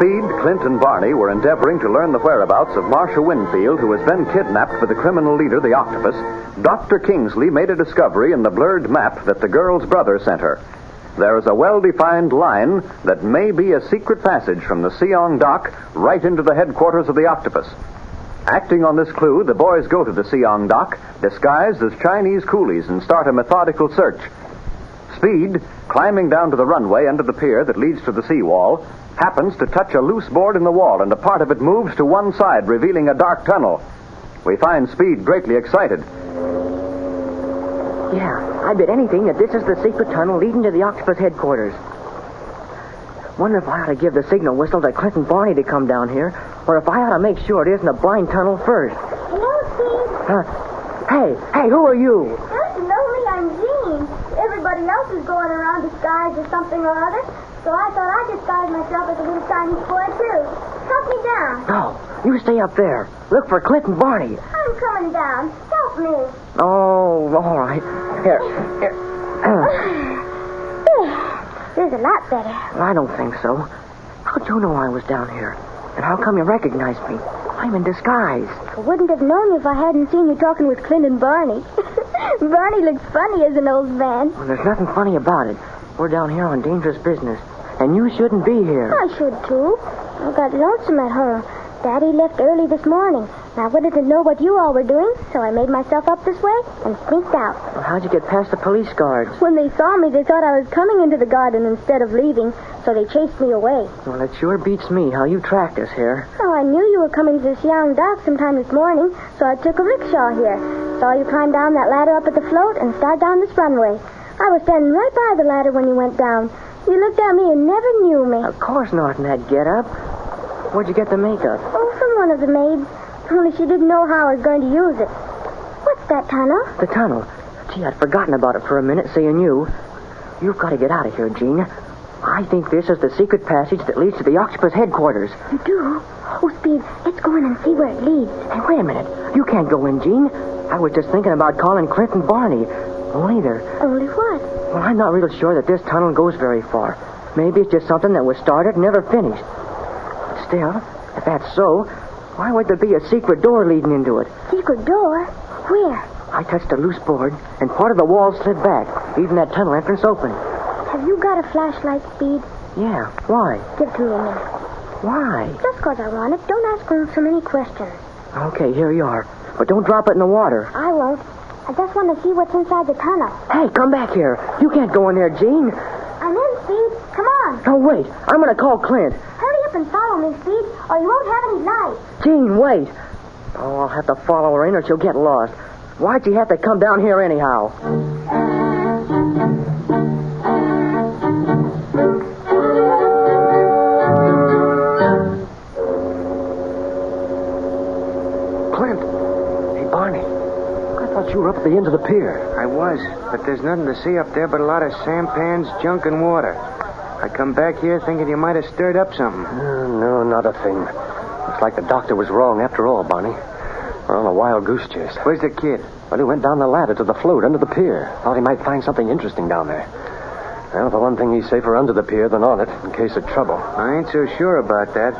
Speed, Clint, and Barney were endeavoring to learn the whereabouts of Marcia Winfield, who has been kidnapped by the criminal leader, the Octopus, Dr. Kingsley made a discovery in the blurred map that the girl's brother sent her. There is a well defined line that may be a secret passage from the Seong dock right into the headquarters of the Octopus. Acting on this clue, the boys go to the Seong dock, disguised as Chinese coolies, and start a methodical search. Speed, climbing down to the runway under the pier that leads to the seawall, happens to touch a loose board in the wall, and a part of it moves to one side, revealing a dark tunnel. We find Speed greatly excited. Yeah, I bet anything that this is the secret tunnel leading to the Octopus headquarters. Wonder if I ought to give the signal whistle to Clint and Barney to come down here, or if I ought to make sure it isn't a blind tunnel first. Hello, Steve. Huh? hey, hey, who are you? Don't you know me? I'm Jean. Everybody else is going around disguised or something or other, so I thought I'd disguise myself as a little Chinese boy, too. Help me down. No, you stay up there. Look for Clint and Barney. I'm coming down. Help me. Oh, all right. Here, here. There's a lot better. I don't think so. How'd you know I was down here? And how come you recognized me? I'm in disguise. I wouldn't have known you if I hadn't seen you talking with Clint and Barney. Barney looks funny as an old man. Well, there's nothing funny about it. We're down here on dangerous business, and you shouldn't be here. I should, too. I got lonesome at home. Daddy left early this morning. and I wanted to know what you all were doing, so I made myself up this way and sneaked out. Well, how'd you get past the police guards? When they saw me, they thought I was coming into the garden instead of leaving, so they chased me away. Well, it sure beats me how you tracked us here. Oh, I knew you were coming to the Siang dock sometime this morning, so I took a rickshaw here. Saw you climb down that ladder up at the float and start down this runway. I was standing right by the ladder when you went down. You looked at me and never knew me. Of course not in that get-up. Where'd you get the makeup? Oh, from one of the maids. Only she didn't know how I was going to use it. What's that tunnel? The tunnel. Gee, I'd forgotten about it for a minute, seeing you. You've got to get out of here, Jean. I think this is the secret passage that leads to the Octopus headquarters. You do? Oh, Speed, let's go in and see where it leads. Hey, wait a minute. You can't go in, Jean. I was just thinking about calling Clint and Barney. Only they're... Only what? Well, I'm not real sure that this tunnel goes very far. Maybe it's just something that was started and never finished. Still, if that's so, why would there be a secret door leading into it? Secret door? Where? I touched a loose board, and part of the wall slid back, leaving that tunnel entrance open. Have you got a flashlight, Speed? Yeah, why? Give it to me minute. Why? Just 'cause I want it. Don't ask me so many questions. Okay, here you are. But don't drop it in the water. I won't. I just want to see what's inside the tunnel. Hey, come back here. You can't go in there, Jean. I'm in, Speed. Come on. No, wait. I'm going to call Clint. Hurry up and follow me, Speed, or you won't have any light. Jean, wait. Oh, I'll have to follow her in or she'll get lost. Why'd she have to come down here anyhow? At the end of the pier. I was, but there's nothing to see up there but a lot of sampans, junk, and water. I come back here thinking you might have stirred up something. Uh, no, not a thing. Looks like the doctor was wrong after all, Barney. We're on a wild goose chase. Where's the kid? Well, he went down the ladder to the float under the pier. Thought he might find something interesting down there. Well, for one thing, he's safer under the pier than on it, in case of trouble. I ain't so sure about that.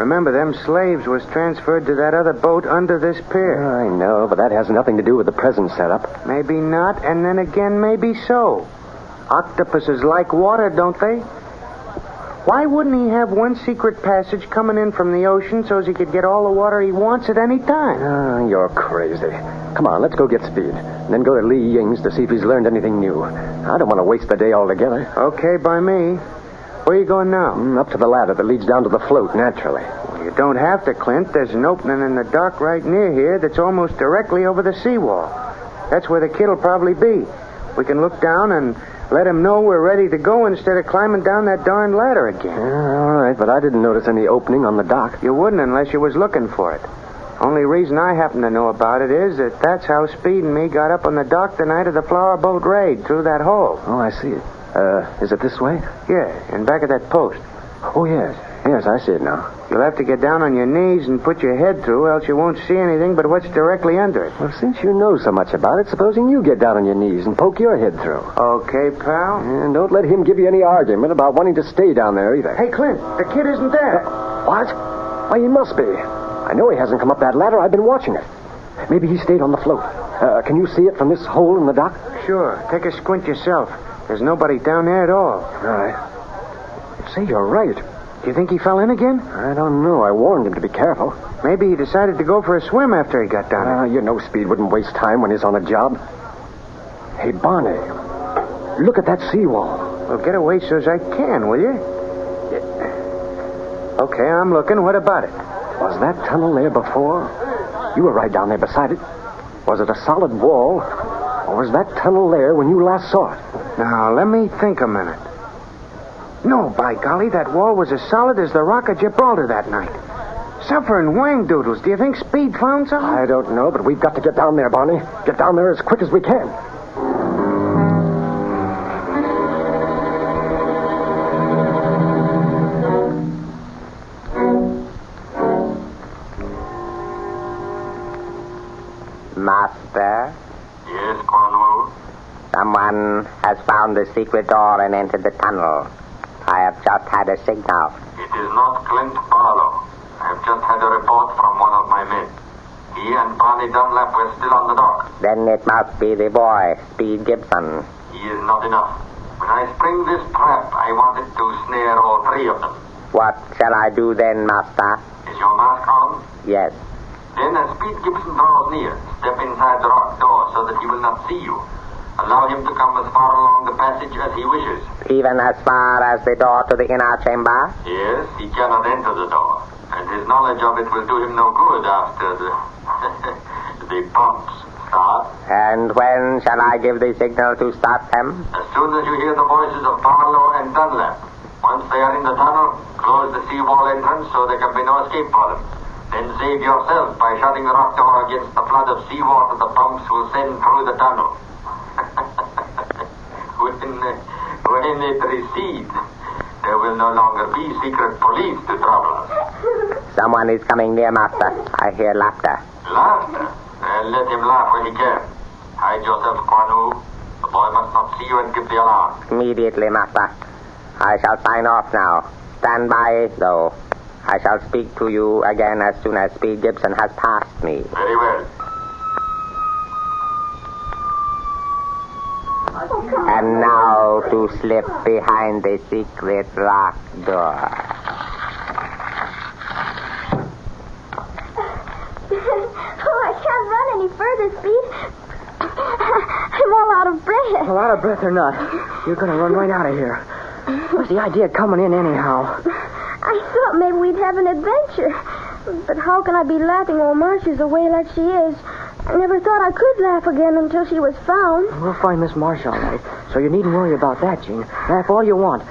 Remember, them slaves was transferred to that other boat under this pier. I know, but that has nothing to do with the present setup. Maybe not, and then again, maybe so. Octopuses like water, don't they? Why wouldn't he have one secret passage coming in from the ocean so as he could get all the water he wants at any time? Ah, you're crazy. Come on, let's go get Speed. And then go to Lee Ying's to see if he's learned anything new. I don't want to waste the day altogether. Okay, by me. Where are you going now? Mm, up to the ladder that leads down to the float, naturally. Well, you don't have to, Clint. There's an opening in the dock right near here that's almost directly over the seawall. That's where the kid'll probably be. We can look down and let him know we're ready to go instead of climbing down that darn ladder again. Yeah, all right, but I didn't notice any opening on the dock. You wouldn't unless you was looking for it. Only reason I happen to know about it is that that's how Speed and me got up on the dock the night of the flower boat raid through that hole. Oh, I see it. Uh, is it this way? Yeah, and back of that post. Oh, yes. Yes, I see it now. You'll have to get down on your knees and put your head through, else you won't see anything but what's directly under it. Well, since you know so much about it, supposing you get down on your knees and poke your head through. Okay, pal? And don't let him give you any argument about wanting to stay down there either. Hey, Clint, the kid isn't there. What? Why, he must be. I know he hasn't come up that ladder. I've been watching it. Maybe he stayed on the float. Uh, can you see it from this hole in the dock? Sure. Take a squint yourself. There's nobody down there at all. All right. Say, you're right. Do you think he fell in again? I don't know. I warned him to be careful. Maybe he decided to go for a swim after he got down there. Ah, you know Speed wouldn't waste time when he's on a job. Hey, Barney, look at that seawall. Well, get away so as I can, will you? Yeah. Okay, I'm looking. What about it? Was that tunnel there before? You were right down there beside it. Was it a solid wall, or was that tunnel there when you last saw it? Now, let me think a minute. No, by golly, that wall was as solid as the Rock of Gibraltar that night. Suffering wang doodles. Do you think Speed found something? I don't know, but we've got to get down there, Barney. Get down there as quick as we can. Master. Someone has found the secret door and entered the tunnel. I have just had a signal. It is not Clint Barlow. I have just had a report from one of my men. He and Barney Dunlap were still on the dock. Then it must be the boy, Speed Gibson. He is not enough. When I spring this trap, I want it to snare all three of them. What shall I do then, Master? Is your mask on? Yes. Then, as Speed Gibson draws near, step inside the rock door so that he will not see you. Allow him to come as far along the passage as he wishes. Even as far as the door to the inner chamber? Yes, he cannot enter the door, and his knowledge of it will do him no good after the the pumps start. And when shall I give the signal to start them? As soon as you hear the voices of Barlow and Dunlap. Once they are in the tunnel, close the seawall entrance so there can be no escape for them. Then save yourself by shutting the rock door against the flood of seawater the pumps will send through the tunnel. when, uh, when it recedes, there will no longer be secret police to trouble us. Someone is coming near, Master. I hear laughter. Laughter? Then let him laugh when he can. Hide yourself, Quan Wu. The boy must not see you and give the alarm. Immediately, Master. I shall sign off now. Stand by, though. I shall speak to you again as soon as Speed Gibson has passed me. Very well. And now to slip behind the secret lock door. oh, I can't run any further, Speed. I'm all out of breath. Well, out of breath or not, you're going to run right out of here. What's the idea of coming in anyhow? I thought maybe we'd have an adventure. But how can I be laughing while Marcia's away like she is? I never thought I could laugh again until she was found. We'll find Miss Marsh all right, so you needn't worry about that, Jean. Laugh all you want.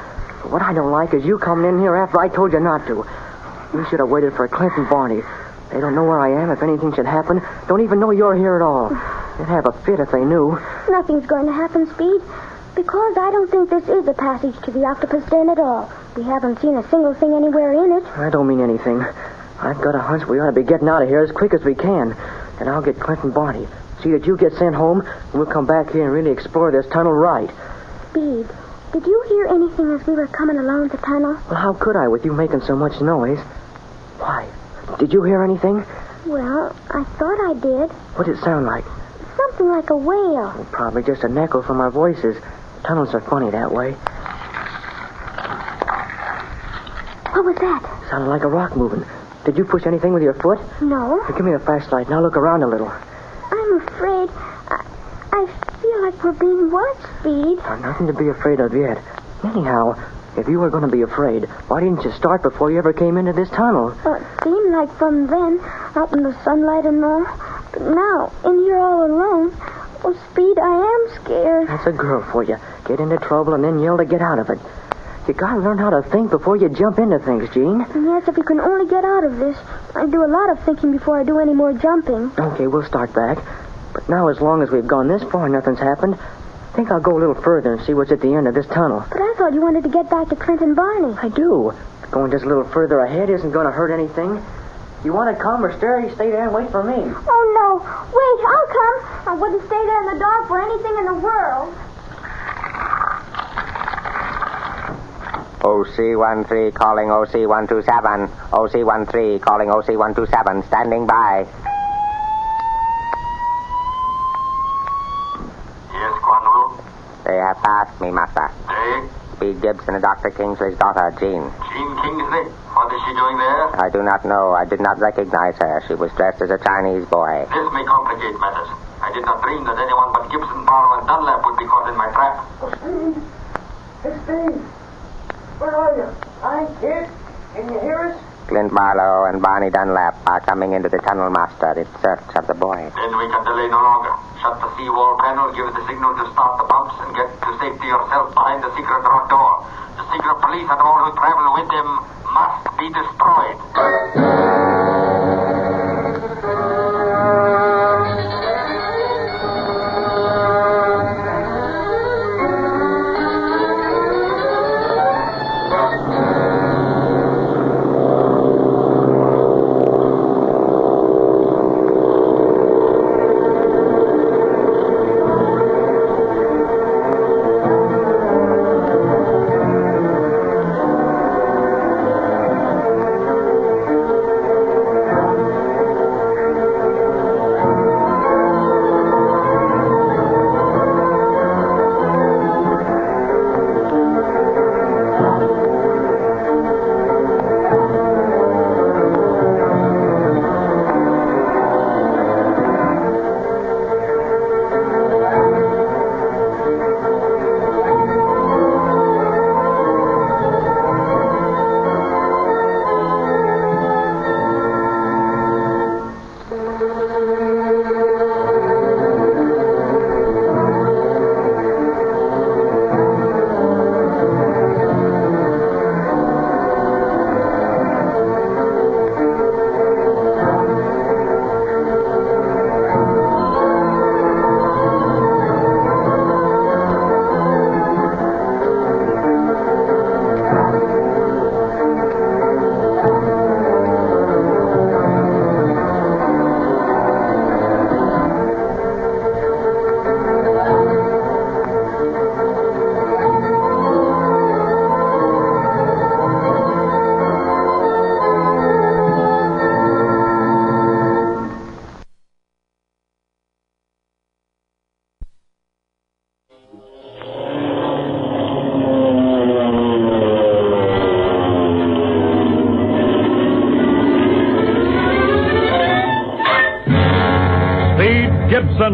But what I don't like is you coming in here after I told you not to. You should have waited for Clint and Barney. They don't know where I am if anything should happen. Don't even know you're here at all. They'd have a fit if they knew. Nothing's going to happen, Speed. Because I don't think this is a passage to the octopus den at all. We haven't seen a single thing anywhere in it. I don't mean anything. I've got a hunch we ought to be getting out of here as quick as we can. And I'll get Clint and Barney. See that you get sent home, and we'll come back here and really explore this tunnel right. Speed, did you hear anything as we were coming along the tunnel? Well, how could I with you making so much noise? Why? Did you hear anything? Well, I thought I did. What did it sound like? Something like a whale. Well, oh, probably just an echo from our voices. Tunnels are funny that way. What was that? Sounded like a rock moving. Did you push anything with your foot? No. Here, give me the flashlight Now look around a little. I'm afraid. I, I feel like we're being watched, Speed. There's nothing to be afraid of yet. Anyhow, if you were going to be afraid, why didn't you start before you ever came into this tunnel? Well, it seemed like from then, out in the sunlight and all. But now, in here all alone, oh, Speed, I am scared. That's a girl for you. Get into trouble and then yell to get out of it. You gotta learn how to think before you jump into things, Jean. Yes, if you can only get out of this. I do a lot of thinking before I do any more jumping. Okay, we'll start back. But now, as long as we've gone this far nothing's happened, I think I'll go a little further and see what's at the end of this tunnel. But I thought you wanted to get back to Clint and Barney. I do. Going just a little further ahead isn't going to hurt anything. You want to come or stay, stay there and wait for me? Oh, no. Wait, I'll come. I wouldn't stay there in the dark for anything in the world. OC13 calling OC127. OC13 calling OC127. Standing by. Yes, Quan Wu. They have passed me, Master. They? Speed Gibson and Dr. Kingsley's daughter, Jean. Jean Kingsley? What is she doing there? I do not know. I did not recognize her. She was dressed as a Chinese boy. This may complicate matters. I did not dream that anyone but Gibson, Barlow, and Dunlap would be caught in my trap. Where are you? I'm here. Can you hear us? Clint Barlow and Barney Dunlap are coming into the tunnel, Master, in search of the boy. Then we can delay no longer. Shut the seawall panel, give the signal to start the pumps, and get to safety yourself behind the secret rock door. The secret police and all who travel with them must be destroyed.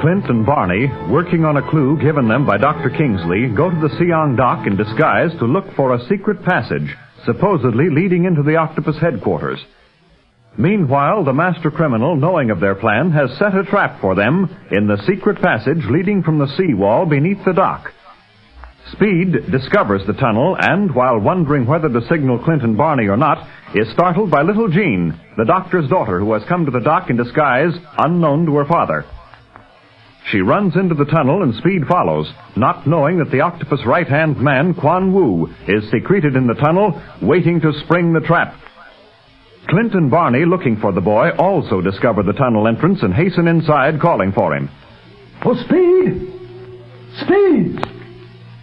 Clint, and Barney, working on a clue given them by Dr. Kingsley, go to the Siong dock in disguise to look for a secret passage, supposedly leading into the octopus headquarters. Meanwhile, the master criminal, knowing of their plan, has set a trap for them in the secret passage leading from the seawall beneath the dock. Speed discovers the tunnel and, while wondering whether to signal Clint and Barney or not, is startled by little Jean, the doctor's daughter who has come to the dock in disguise, unknown to her father. She runs into the tunnel and Speed follows, not knowing that the octopus right-hand man, Quan Wu, is secreted in the tunnel, waiting to spring the trap. Clint and Barney, looking for the boy, also discover the tunnel entrance and hasten inside, calling for him. Oh, Speed! Speed!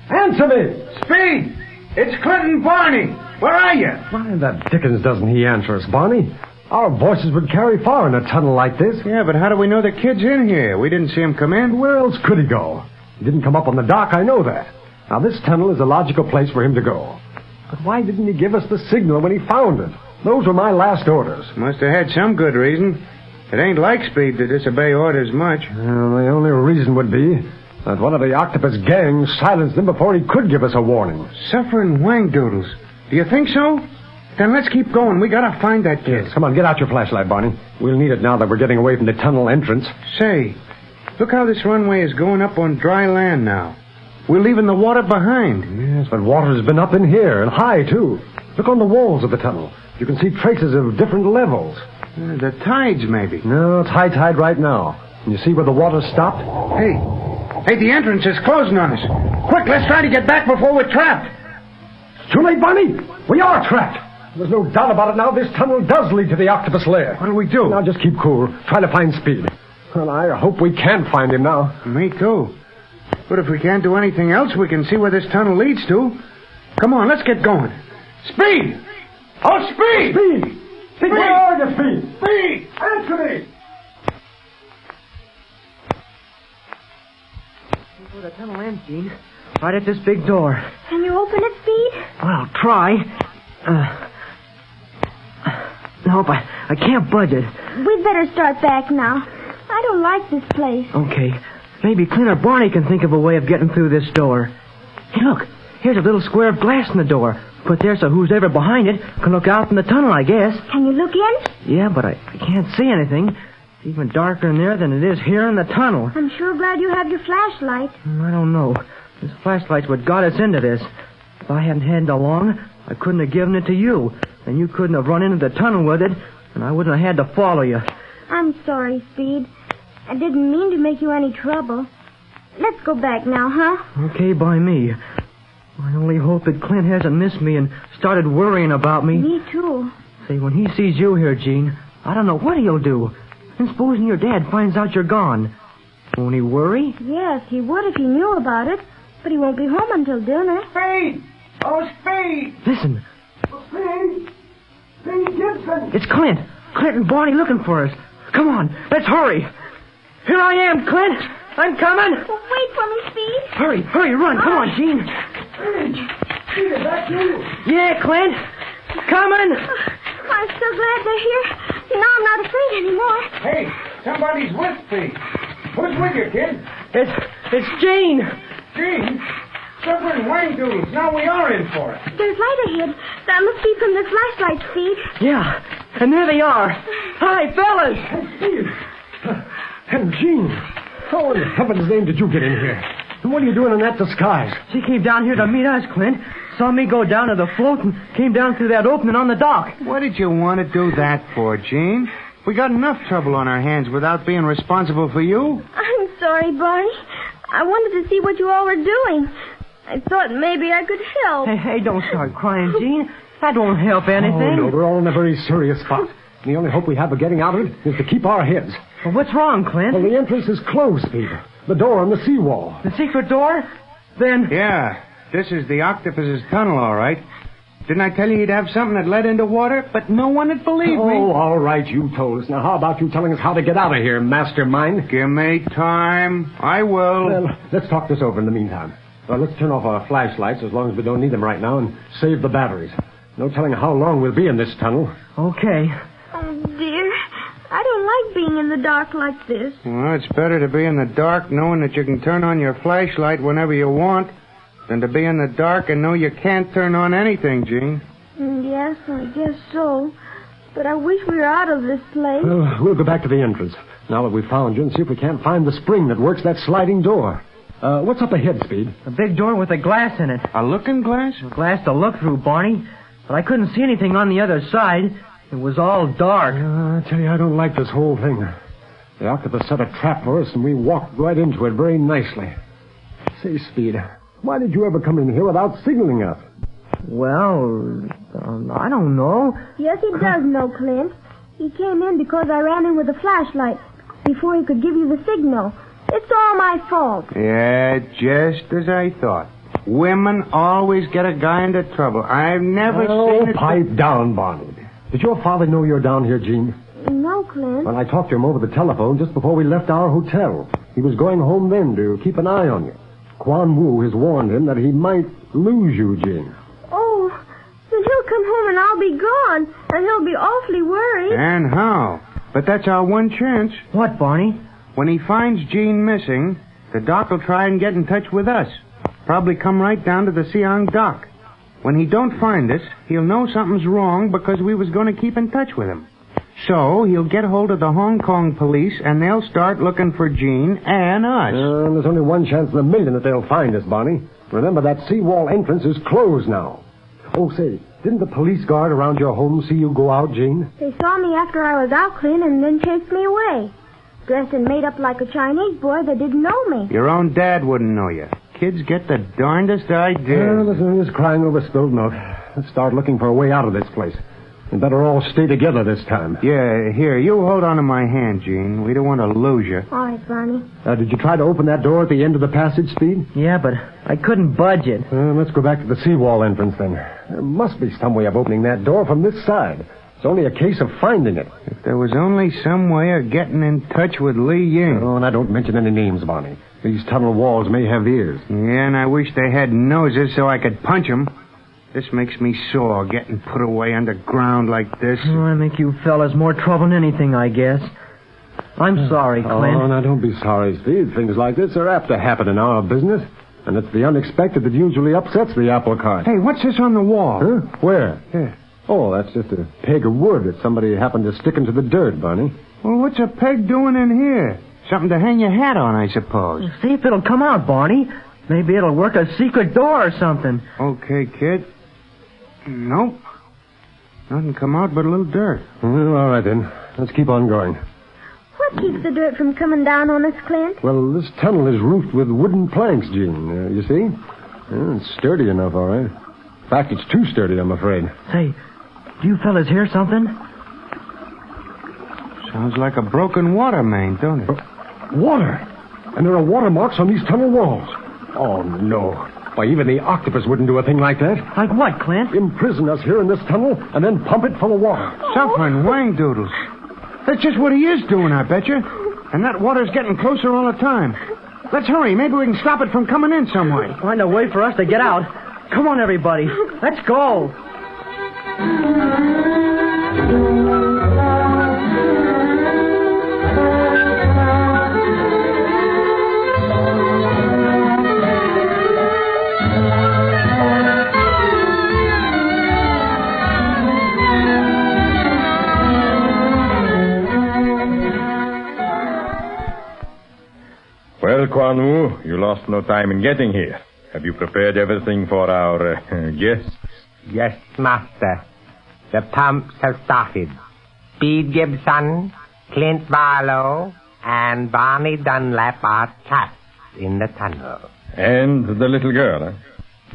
Answer me! Speed! It's Clint and Barney. Where are you? Why the dickens doesn't he answer us, Barney? Our voices would carry far in a tunnel like this. Yeah, but how do we know the kid's in here? We didn't see him come in. Where else could he go? He didn't come up on the dock, I know that. Now, this tunnel is a logical place for him to go. But why didn't he give us the signal when he found it? Those were my last orders. Must have had some good reason. It ain't like Speed to disobey orders much. Well, the only reason would be that one of the octopus gang silenced him before he could give us a warning. Suffering wang doodles. Do you think so? Then let's keep going. We gotta find that kid. Come on, get out your flashlight, Barney. We'll need it now that we're getting away from the tunnel entrance. Say, look how this runway is going up on dry land now. We're leaving the water behind. Yes, but water's been up in here, and high, too. Look on the walls of the tunnel. You can see traces of different levels. Uh, the tides, maybe. No, it's high tide right now. Can you see where the water stopped? Hey, hey, the entrance is closing on us. Quick, let's try to get back before we're trapped. It's too late, Barney. We are trapped. There's no doubt about it now. This tunnel does lead to the octopus lair. What do we do? Now just keep cool. Try to find Speed. Well, I hope we can find him now. Me too. But if we can't do anything else, we can see where this tunnel leads to. Come on, let's get going. Speed! Oh, Speed! Speed! Speed, where are you, Speed? Speed! Answer me! Where the tunnel ends, Gene. Right at this big door. Can you open it, Speed? Well, try. Uh, nope, I, I can't budge it. We'd better start back now. I don't like this place. Okay. Maybe Clint or Barney can think of a way of getting through this door. Hey, look. Here's a little square of glass in the door. Put there so who's ever behind it can look out from the tunnel, I guess. Can you look in? Yeah, but I, I can't see anything. It's even darker in there than it is here in the tunnel. I'm sure glad you have your flashlight. Hmm, I don't know. This flashlight's what got us into this. If I hadn't had it along, I couldn't have given it to you. And you couldn't have run into the tunnel with it, and I wouldn't have had to follow you. I'm sorry, Speed. I didn't mean to make you any trouble. Let's go back now, huh? Okay by me. I only hope that Clint hasn't missed me and started worrying about me. Me too. Say, when he sees you here, Jean, I don't know what he'll do. And supposing your dad finds out you're gone. Won't he worry? Yes, he would if he knew about it. But he won't be home until dinner. Speed! Oh, Speed! Listen, Speed! Speed Gibson! it's Clint. Clint and Barney looking for us. Come on, let's hurry. Here I am, Clint. I'm coming. Wait for me, Speed. Hurry, hurry, run. Come on, ah. Jean. Speed, is that you? Yeah, Clint. Coming. I'm so glad they're here. Now I'm not afraid anymore. Hey, somebody's with Speed. Who's with you, kid? It's, it's Jean. Jean? Suffering wang doodles. Now we are in for it. There's light ahead. That must be from the flashlight, Speed. Yeah, and there they are. Hi, fellas. Speed! And Jean, how in heaven's name did you get in here? And what are you doing in that disguise? She came down here to meet us, Clint. Saw me go down to the float and came down through that opening on the dock. What did you want to do that for, Jean? We got enough trouble on our hands without being responsible for you. I'm sorry, Barney. I wanted to see what you all were doing. I thought maybe I could help. Hey, hey, don't start crying, Jean. That won't help anything. Oh, no, we're all in a very serious spot. The only hope we have of getting out of it is to keep our heads. Well, what's wrong, Clint? Well, the entrance is closed, Peter. The door on the seawall. The secret door? Then. Yeah, this is the octopus's tunnel, all right. Didn't I tell you he'd have something that led into water? But no one would believe Oh, me. Oh, all right, you told us. Now, how about you telling us how to get out of here, mastermind? Give me time. I will. Well, let's talk this over in the meantime. Well, let's turn off our flashlights as long as we don't need them right now and save the batteries. No telling how long we'll be in this tunnel. Okay. Oh, dear. I don't like being in the dark like this. Well, it's better to be in the dark knowing that you can turn on your flashlight whenever you want than to be in the dark and know you can't turn on anything, Jean. Mm, Yes, I guess so. But I wish we were out of this place. Well, we'll go back to the entrance now that we've found you and see if we can't find the spring that works that sliding door. Uh, what's up ahead, Speed? A big door with a glass in it. A looking glass? A Glass to look through, Barney. But I couldn't see anything on the other side. It was all dark. Uh, I tell you, I don't like this whole thing. The octopus set a trap for us, and we walked right into it very nicely. Say, Speed, why did you ever come in here without signaling us? Well, um, I don't know. Yes, he does know, Clint. He came in because I ran in with a flashlight before he could give you the signal. It's all my fault. Yeah, just as I thought. Women always get a guy into trouble. I've never oh, seen it. pipe down, Barney. Did your father know you're down here, Jean? No, Clint. Well, I talked to him over the telephone just before we left our hotel. He was going home then to keep an eye on you. Quan Wu has warned him that he might lose you, Jean. Oh, then he'll come home and I'll be gone, and he'll be awfully worried. And how? But that's our one chance. What, Barney? When he finds Jean missing, the doc will try and get in touch with us. Probably come right down to the Siang dock. When he don't find us, he'll know something's wrong because we was going to keep in touch with him. So he'll get hold of the Hong Kong police and they'll start looking for Jean and us. Uh, there's only one chance in a million that they'll find us, Barney. Remember, that seawall entrance is closed now. Oh, say, didn't the police guard around your home see you go out, Jean? They saw me after I was out clean and then chased me away. Dressed and made up like a Chinese boy that didn't know me. Your own dad wouldn't know you. Kids get the darndest Yeah, ideas. listen, he's crying over spilled milk. Let's start looking for a way out of this place. We better all stay together this time. Yeah, here, you hold on to my hand, Jean. We don't want to lose you. All right, Barney. Uh, did you try to open that door at the end of the passage, Speed? Yeah, but I couldn't budge it. Uh, let's go back to the seawall entrance then. There must be some way of opening that door from this side. It's only a case of finding it. If there was only some way of getting in touch with Lee Ying. Oh, and I don't mention any names, Barney. These tunnel walls may have ears. Yeah, and I wish they had noses so I could punch them. This makes me sore, getting put away underground like this. Oh, I make you fellas more trouble than anything, I guess. I'm sorry, Clint. Oh, Clint. now don't be sorry, Steve. Things like this are apt to happen in our business. And it's the unexpected that usually upsets the apple cart. Hey, what's this on the wall? Huh? Where? Here. Oh, that's just a peg of wood that somebody happened to stick into the dirt, Barney. Well, what's a peg doing in here? Something to hang your hat on, I suppose. See if it'll come out, Barney. Maybe it'll work a secret door or something. Okay, kid. Nope. Nothing come out but a little dirt. Well, all right then. Let's keep on going. What keeps the dirt from coming down on us, Clint? Well, this tunnel is roofed with wooden planks, Jean. Uh, you see? Yeah, it's sturdy enough, all right. In fact, it's too sturdy, I'm afraid. Say, do you fellas hear something? Sounds like a broken water main, don't it? Water! And there are water marks on these tunnel walls. Oh, no. Why, even the octopus wouldn't do a thing like that. Like what, Clint? Imprison us here in this tunnel and then pump it full of water. Suffering wang doodles. That's just what he is doing, I bet you. And that water's getting closer all the time. Let's hurry. Maybe we can stop it from coming in some way. Find a way for us to get out. Come on, everybody. Let's go. Well, Quan Wu, you lost no time in getting here. Have you prepared everything for our uh, guests? Yes, master. The pumps have started. Speed Gibson, Clint Barlow, and Barney Dunlap are trapped in the tunnel. And the little girl,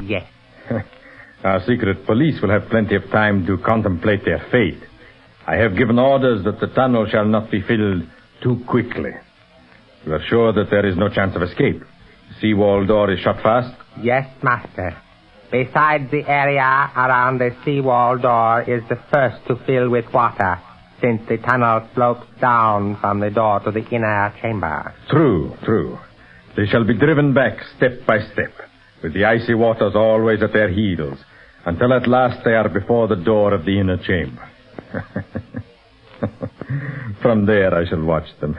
Yes. Our secret police will have plenty of time to contemplate their fate. I have given orders that the tunnel shall not be filled too quickly. You are sure that there is no chance of escape? The seawall door is shut fast? Yes, master. Besides, the area around the seawall door is the first to fill with water, since the tunnel slopes down from the door to the inner chamber. True, true. They shall be driven back step by step, with the icy waters always at their heels, until at last they are before the door of the inner chamber. From there I shall watch them.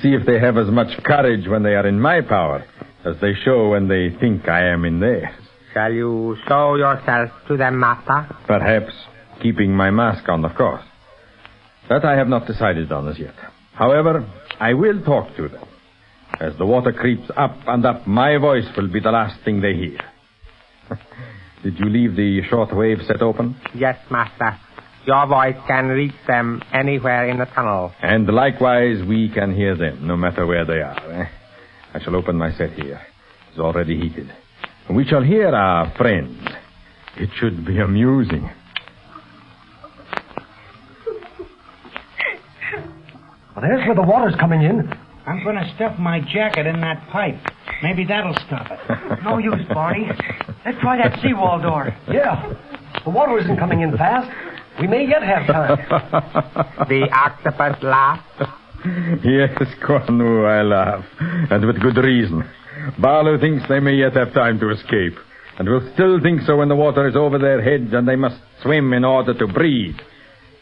See if they have as much courage when they are in my power as they show when they think I am in theirs. Shall you show yourself to them, master? Perhaps keeping my mask on, of course. That I have not decided on as yet. However, I will talk to them. As the water creeps up and up, my voice will be the last thing they hear. Did you leave the short wave set open? Yes, master. Your voice can reach them anywhere in the tunnel. And likewise, we can hear them, no matter where they are. eh? I shall open my set here. It's already heated. And we shall hear our friends. It should be amusing. Well, there's where the water's coming in. I'm going to stuff my jacket in that pipe. Maybe that'll stop it. No use, Barney. Let's try that seawall door. Yeah. The water isn't coming in fast. We may yet have time. The octopus laughed. yes, Quan Wu, I laugh. And with good reason. Barlow thinks they may yet have time to escape. And will still think so when the water is over their heads and they must swim in order to breathe.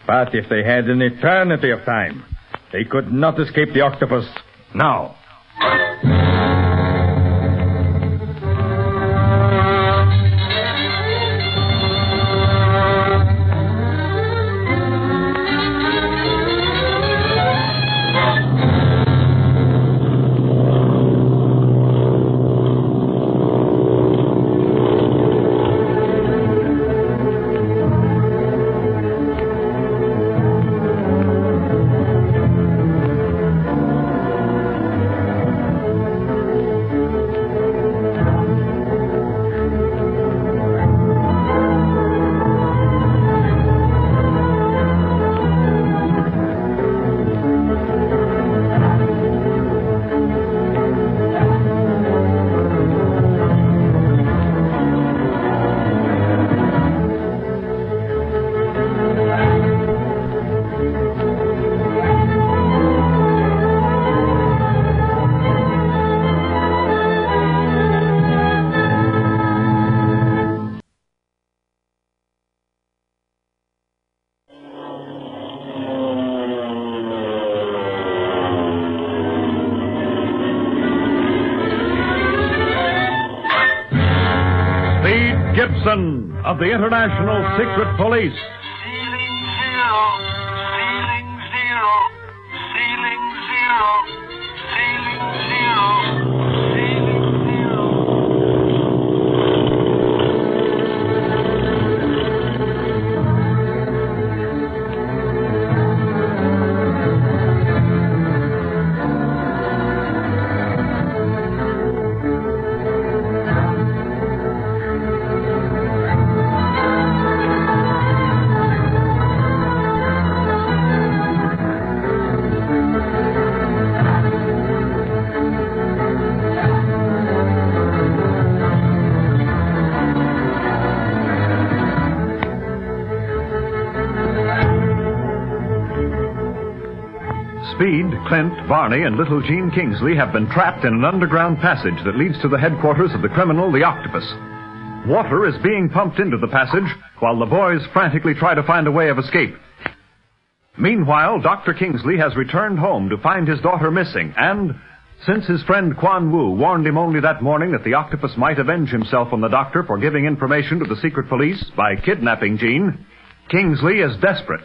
But if they had an eternity of time, they could not escape the octopus now. And little Jean Kingsley have been trapped in an underground passage that leads to the headquarters of the criminal, the Octopus. Water is being pumped into the passage while the boys frantically try to find a way of escape. Meanwhile, Dr. Kingsley has returned home to find his daughter missing, and since his friend Quan Wu warned him only that morning that the octopus might avenge himself on the doctor for giving information to the secret police by kidnapping Jean, Kingsley is desperate.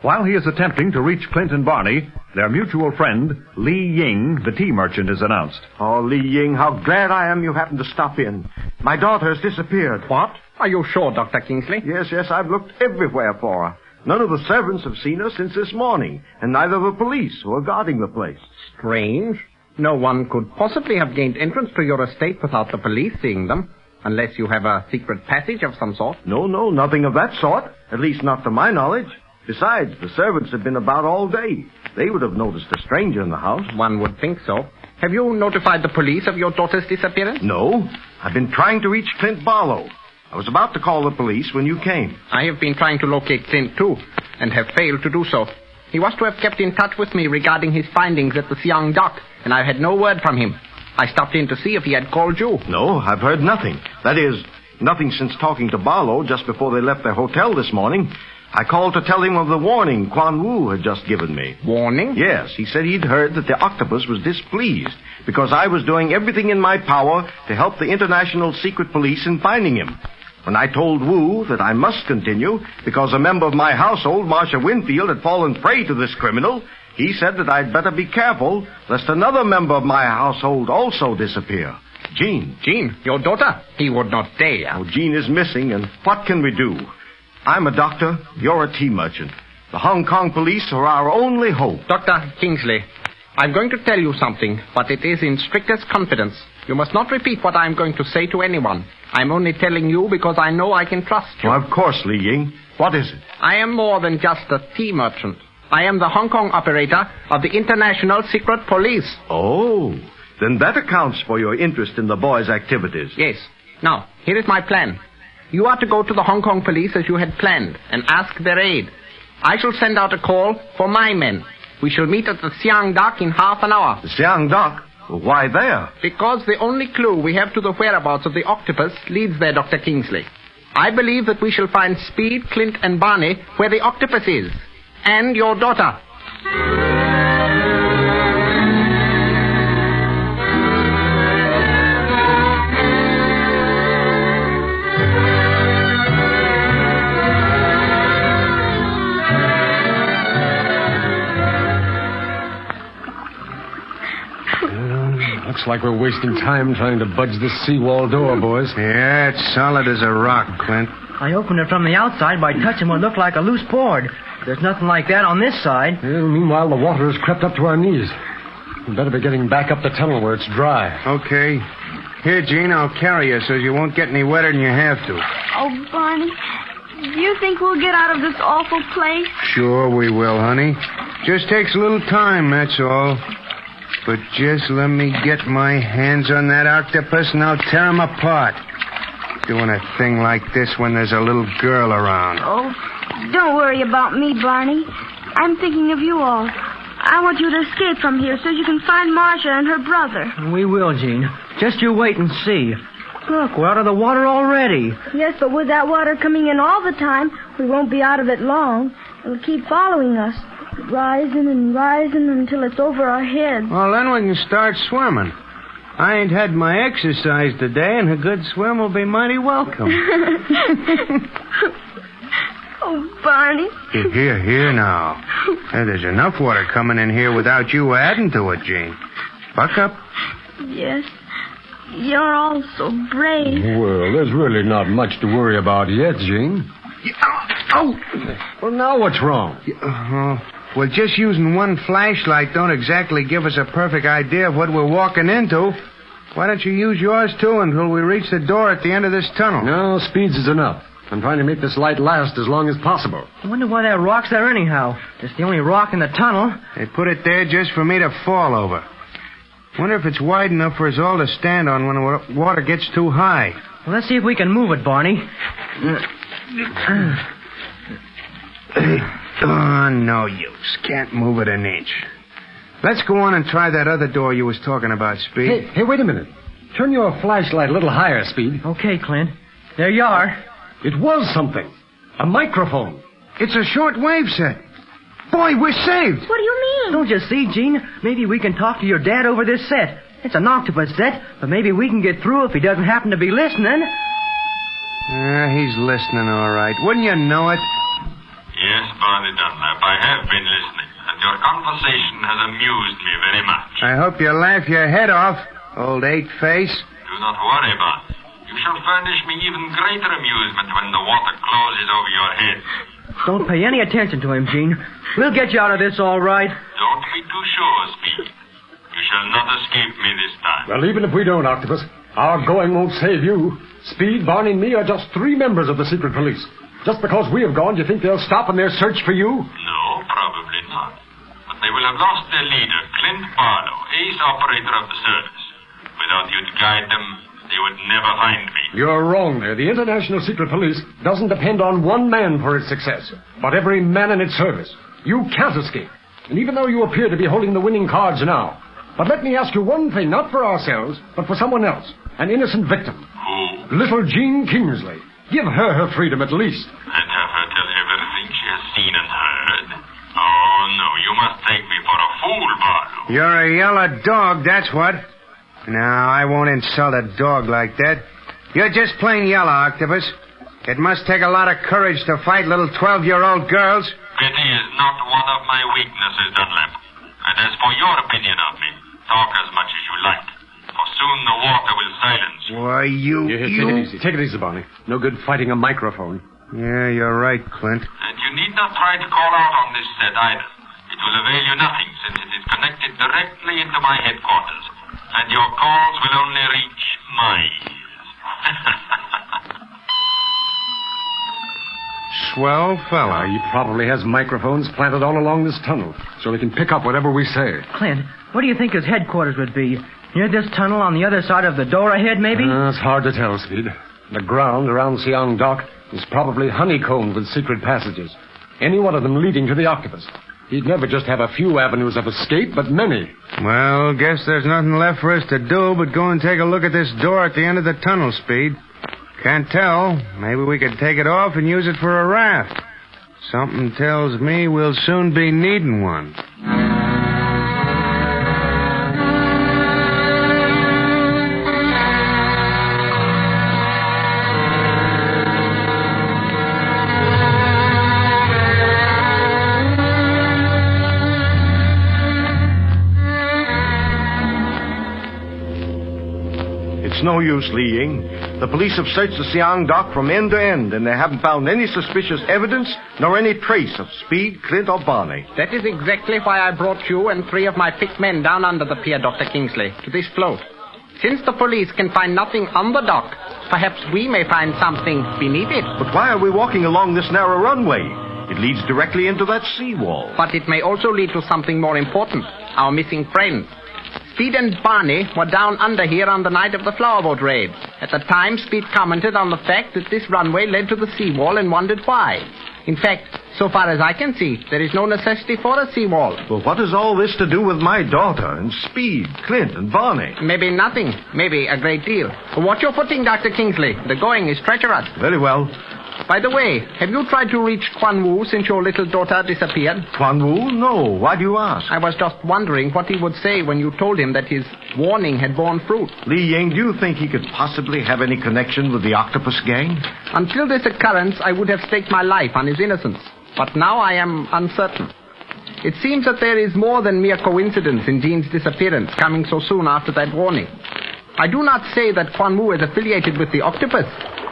While he is attempting to reach Clint and Barney, their mutual friend, Li Ying, the tea merchant, is announced. Oh, Li Ying, how glad I am you happened to stop in. My daughter has disappeared. What? Are you sure, Dr. Kingsley? Yes, yes, I've looked everywhere for her. None of the servants have seen her since this morning, and neither the police who are guarding the place. Strange. No one could possibly have gained entrance to your estate without the police seeing them, unless you have a secret passage of some sort. No, no, nothing of that sort. At least not to my knowledge. Besides, the servants have been about all day. They would have noticed a stranger in the house. One would think so. Have you notified the police of your daughter's disappearance? No. I've been trying to reach Clint Barlow. I was about to call the police when you came. I have been trying to locate Clint, too, and have failed to do so. He was to have kept in touch with me regarding his findings at the Siang dock, and I had no word from him. I stopped in to see if he had called you. No, I've heard nothing. That is, nothing since talking to Barlow just before they left their hotel this morning. I called to tell him of the warning Quan Wu had just given me. Warning? Yes, he said he'd heard that the octopus was displeased because I was doing everything in my power to help the International Secret Police in finding him. When I told Wu that I must continue because a member of my household, Marcia Winfield, had fallen prey to this criminal, he said that I'd better be careful lest another member of my household also disappear. Jean. Jean, your daughter? He would not dare. Oh, Jean is missing, and what can we do? I'm a doctor, you're a tea merchant. The Hong Kong police are our only hope. Dr. Kingsley, I'm going to tell you something, but it is in strictest confidence. You must not repeat what I'm going to say to anyone. I'm only telling you because I know I can trust you. Well, of course, Li Ying. What is it? I am more than just a tea merchant. I am the Hong Kong operator of the International Secret Police. Oh, then that accounts for your interest in the boy's activities. Yes. Now, here is my plan. You are to go to the Hong Kong police as you had planned and ask their aid. I shall send out a call for my men. We shall meet at the Siang Dock in half an hour. The Siang Dock? Why there? Because the only clue we have to the whereabouts of the octopus leads there, Dr. Kingsley. I believe that we shall find Speed, Clint, and Barney where the octopus is. And your daughter. Looks like we're wasting time trying to budge this seawall door, boys. Yeah, it's solid as a rock, Clint. I opened it from the outside by touching what looked like a loose board. There's nothing like that on this side. Well, meanwhile, the water has crept up to our knees. We better be getting back up the tunnel where it's dry. Okay. Here, Jean, I'll carry you so you won't get any wetter than you have to. Oh, Barney, do you think we'll get out of this awful place? Sure we will, honey. Just takes a little time, that's all. But just let me get my hands on that octopus and I'll tear him apart. Doing a thing like this when there's a little girl around. Oh, don't worry about me, Barney. I'm thinking of you all. I want you to escape from here so you can find Marcia and her brother. We will, Jean. Just you wait and see. Look, we're out of the water already. Yes, but with that water coming in all the time, we won't be out of it long. It'll keep following us, rising and rising until it's over our heads. Well, then we can start swimming. I ain't had my exercise today, and a good swim will be mighty welcome. oh, Barney. Here, here, here now. There's enough water coming in here without you adding to it, Jean. Buck up. Yes. You're all so brave. Well, there's really not much to worry about yet, Jean. Oh! Well, now what's wrong? Uh, well, just using one flashlight don't exactly give us a perfect idea of what we're walking into. Why don't you use yours, too, until we reach the door at the end of this tunnel? No, speeds is enough. I'm trying to make this light last as long as possible. I wonder why that rock's there anyhow. It's the only rock in the tunnel. They put it there just for me to fall over. Wonder if it's wide enough for us all to stand on when the water gets too high. Well, let's see if we can move it, Barney. Uh, oh, no use. Can't move it an inch. Let's go on and try that other door you was talking about, Speed. Hey, hey, wait a minute. Turn your flashlight a little higher, Speed. Okay, Clint. There you are. It was something. A microphone. It's a short wave set. Boy, we're saved. What do you mean? Don't you see, Jean? Maybe we can talk to your dad over this set. It's an octopus set, but maybe we can get through if he doesn't happen to be listening. Yeah, he's listening all right. Wouldn't you know it? Yes, Barney Dunlap, I have been listening, and your conversation has amused me very much. I hope you'll laugh your head off, old eight face. Do not worry, Barney. You shall furnish me even greater amusement when the water closes over your head. Don't pay any attention to him, Jean. We'll get you out of this all right. Don't be too sure, Speed. You shall not escape me this time. Well, even if we don't, Octopus, our going won't save you. Speed, Barney, and me are just three members of the secret police. Just because we have gone, do you think they'll stop in their search for you? No, probably not. But they will have lost their leader, Clint Barlow, ace operator of the service. Without you to guide them, they would never find me. You're wrong there. The International Secret Police doesn't depend on one man for its success, but every man in its service. You can't escape. And even though you appear to be holding the winning cards now, but let me ask you one thing, not for ourselves, but for someone else. An innocent victim. Who? Little Jean Kingsley. Give her her freedom at least. And have her tell everything she has seen and heard. Oh, no, you must take me for a fool, Barlow. You're a yellow dog, that's what. No, I won't insult a dog like that. You're just plain yellow, Octopus. It must take a lot of courage to fight little 12 year old girls. Pity is not one of my weaknesses, Dunlap. And as for your opinion of me, talk as much as you like. For soon the water will silence you. Why, you. Here, here, you... take it easy. Take it easy, Barney. No good fighting a microphone. Yeah, you're right, Clint. And you need not try to call out on this set either. It will avail you nothing since it is connected directly into my headquarters. And your calls will only reach my ears. Swell Uh, fella. he probably has microphones planted all along this tunnel, so he can pick up whatever we say. Clint, what do you think his headquarters would be? Near this tunnel on the other side of the door ahead, maybe? Uh, it's hard to tell, Speed. The ground around Siang Dock is probably honeycombed with secret passages, any one of them leading to the octopus. He'd never just have a few avenues of escape, but many. Well, guess there's nothing left for us to do but go and take a look at this door at the end of the tunnel, Speed. Can't tell. Maybe we could take it off and use it for a raft. Something tells me we'll soon be needing one. No use, Li Ying. The police have searched the Siang dock from end to end, and they haven't found any suspicious evidence nor any trace of Speed, Clint, or Barney. That is exactly why I brought you and three of my picked men down under the pier, Dr. Kingsley, to this float. Since the police can find nothing on the dock, perhaps we may find something beneath it. But why are we walking along this narrow runway? It leads directly into that seawall. But it may also lead to something more important our missing friends. Speed and Barney were down under here on the night of the flowerboat raid. At the time, Speed commented on the fact that this runway led to the seawall and wondered why. In fact, so far as I can see, there is no necessity for a seawall. Well, what has all this to do with my daughter and Speed, Clint, and Barney? Maybe nothing, maybe a great deal. Watch your footing, Dr. Kingsley. The going is treacherous. Very well. By the way, have you tried to reach Quan Wu since your little daughter disappeared? Quan Wu? No. Why do you ask? I was just wondering what he would say when you told him that his warning had borne fruit. Li Ying, do you think he could possibly have any connection with the octopus gang? Until this occurrence, I would have staked my life on his innocence. But now I am uncertain. It seems that there is more than mere coincidence in Jean's disappearance coming so soon after that warning. I do not say that Quan Wu is affiliated with the octopus,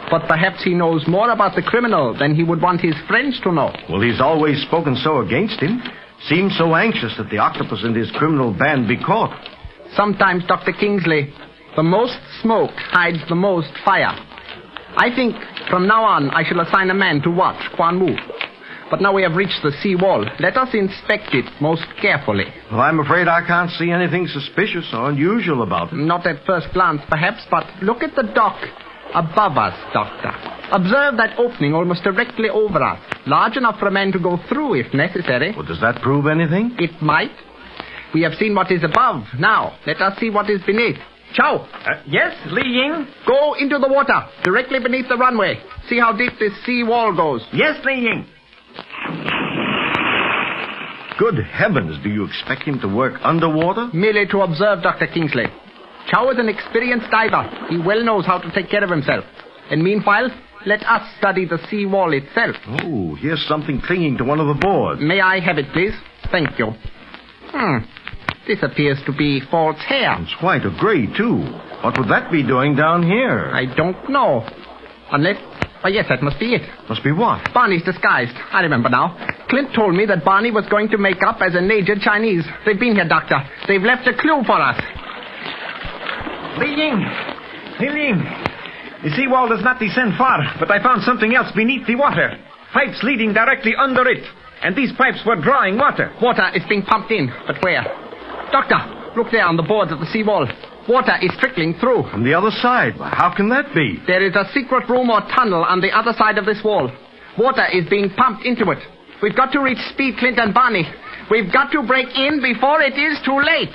but perhaps he knows more about the criminal than he would want his friends to know. Well, he's always spoken so against him. Seems so anxious that the octopus and his criminal band be caught. Sometimes, Dr. Kingsley, the most smoke hides the most fire. I think from now on I shall assign a man to watch Quan Wu. But now we have reached the sea wall. Let us inspect it most carefully. Well, I'm afraid I can't see anything suspicious or unusual about it. Not at first glance, perhaps, but look at the dock above us, Doctor. Observe that opening almost directly over us. Large enough for a man to go through if necessary. Well, does that prove anything? It might. We have seen what is above. Now, let us see what is beneath. Chow! Uh, yes, Li Ying? Go into the water, directly beneath the runway. See how deep this sea wall goes. Yes, Li Ying. Good heavens, do you expect him to work underwater? Merely to observe, Dr. Kingsley. Chow is an experienced diver. He well knows how to take care of himself. And meanwhile, let us study the sea wall itself. Oh, here's something clinging to one of the boards. May I have it, please? Thank you. Hmm. This appears to be false hair. It's white or gray, too. What would that be doing down here? I don't know. Unless. Oh, yes, that must be it. Must be what? Barney's disguised. I remember now. Clint told me that Barney was going to make up as a aged Chinese. They've been here, Doctor. They've left a clue for us. Li Ying. Li Ying. The seawall does not descend far, but I found something else beneath the water. Pipes leading directly under it. And these pipes were drawing water. Water is being pumped in, but where? Doctor, look there on the boards of the seawall. Water is trickling through. From the other side. How can that be? There is a secret room or tunnel on the other side of this wall. Water is being pumped into it. We've got to reach Speed, Clint, and Barney. We've got to break in before it is too late.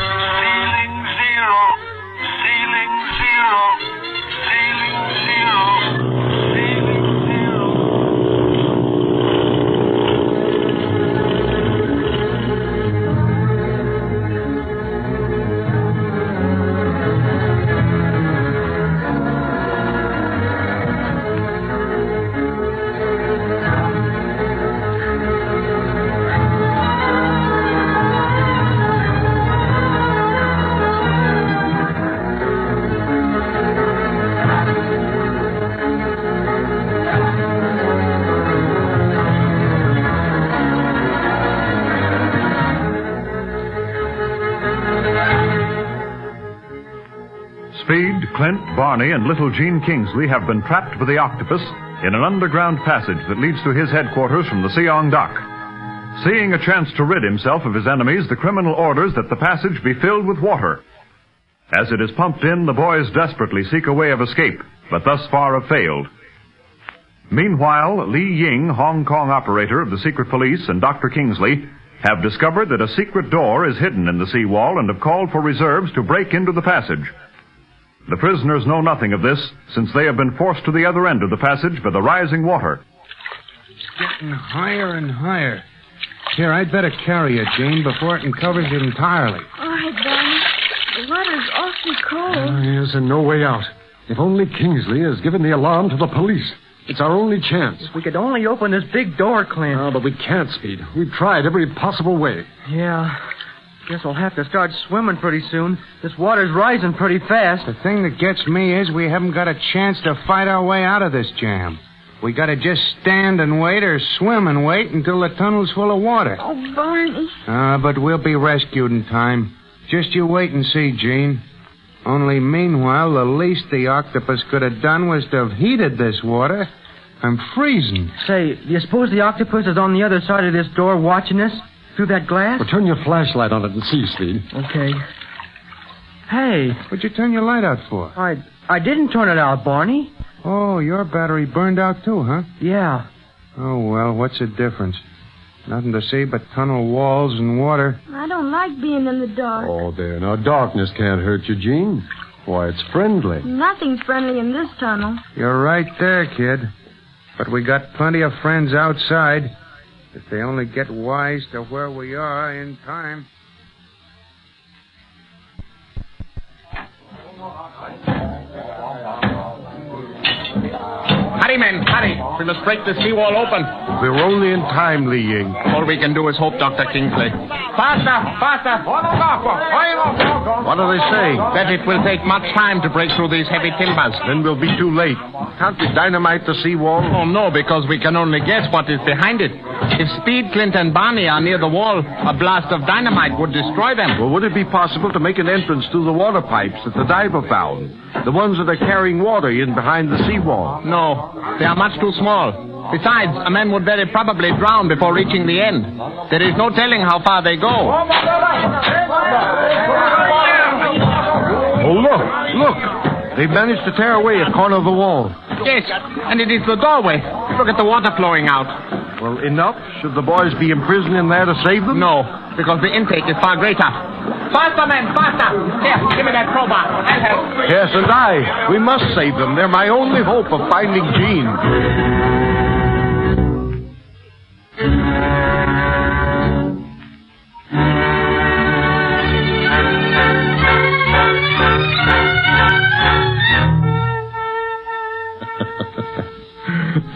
Barney, and little Jean Kingsley have been trapped by the octopus in an underground passage that leads to his headquarters from the Siang dock. Seeing a chance to rid himself of his enemies, the criminal orders that the passage be filled with water. As it is pumped in, the boys desperately seek a way of escape, but thus far have failed. Meanwhile, Li Ying, Hong Kong operator of the secret police, and Dr. Kingsley have discovered that a secret door is hidden in the seawall and have called for reserves to break into the passage. The prisoners know nothing of this, since they have been forced to the other end of the passage by the rising water. It's getting higher and higher. Here, I'd better carry it, Jane, before it uncovers it entirely. All right, Barney. The water's awfully cold. Ah, yes, and no way out. If only Kingsley has given the alarm to the police. It's our only chance. If We could only open this big door, Clint. Oh, but we can't, Speed. We've tried every possible way. Yeah. Guess we'll have to start swimming pretty soon. This water's rising pretty fast. The thing that gets me is we haven't got a chance to fight our way out of this jam. We gotta just stand and wait or swim and wait until the tunnel's full of water. Oh, Barney. Ah, but we'll be rescued in time. Just you wait and see, Jean. Only meanwhile, the least the octopus could have done was to have heated this water. I'm freezing. Say, do you suppose the octopus is on the other side of this door watching us through that glass? Well, turn your flashlight on it and see, Steve. Okay. Hey, What'd you turn your light out for? I I didn't turn it out, Barney. Oh, your battery burned out too, huh? Yeah. Oh, well, what's the difference? Nothing to see but tunnel walls and water. I don't like being in the dark. Oh, there. Now, darkness can't hurt you, Jean. Why, it's friendly. Nothing's friendly in this tunnel. You're right there, kid. But we got plenty of friends outside. If they only get wise to where we are in time. Hurry, men, hurry. We must break the seawall open. We're only in time, Li Ying. All we can do is hope, Dr. Kingsley. Faster, faster. What do they say? That it will take much time to break through these heavy timbers. Then we'll be too late. Can't we dynamite the seawall? Oh, no, because we can only guess what is behind it. If Speed, Clint, and Barney are near the wall, a blast of dynamite would destroy them. Well, would it be possible to make an entrance through the water pipes that the diver found? The ones that are carrying water in behind the seawall. No, they are much too small. Besides, a man would very probably drown before reaching the end. There is no telling how far they go. Oh, look, look. They've managed to tear away a corner of the wall. Yes, and it is the doorway. Look at the water flowing out. Well, enough? Should the boys be imprisoned in there to save them? No, because the intake is far greater. Faster, men, faster! Here, give me that crowbar. Yes, and I. We must save them. They're my only hope of finding Jean.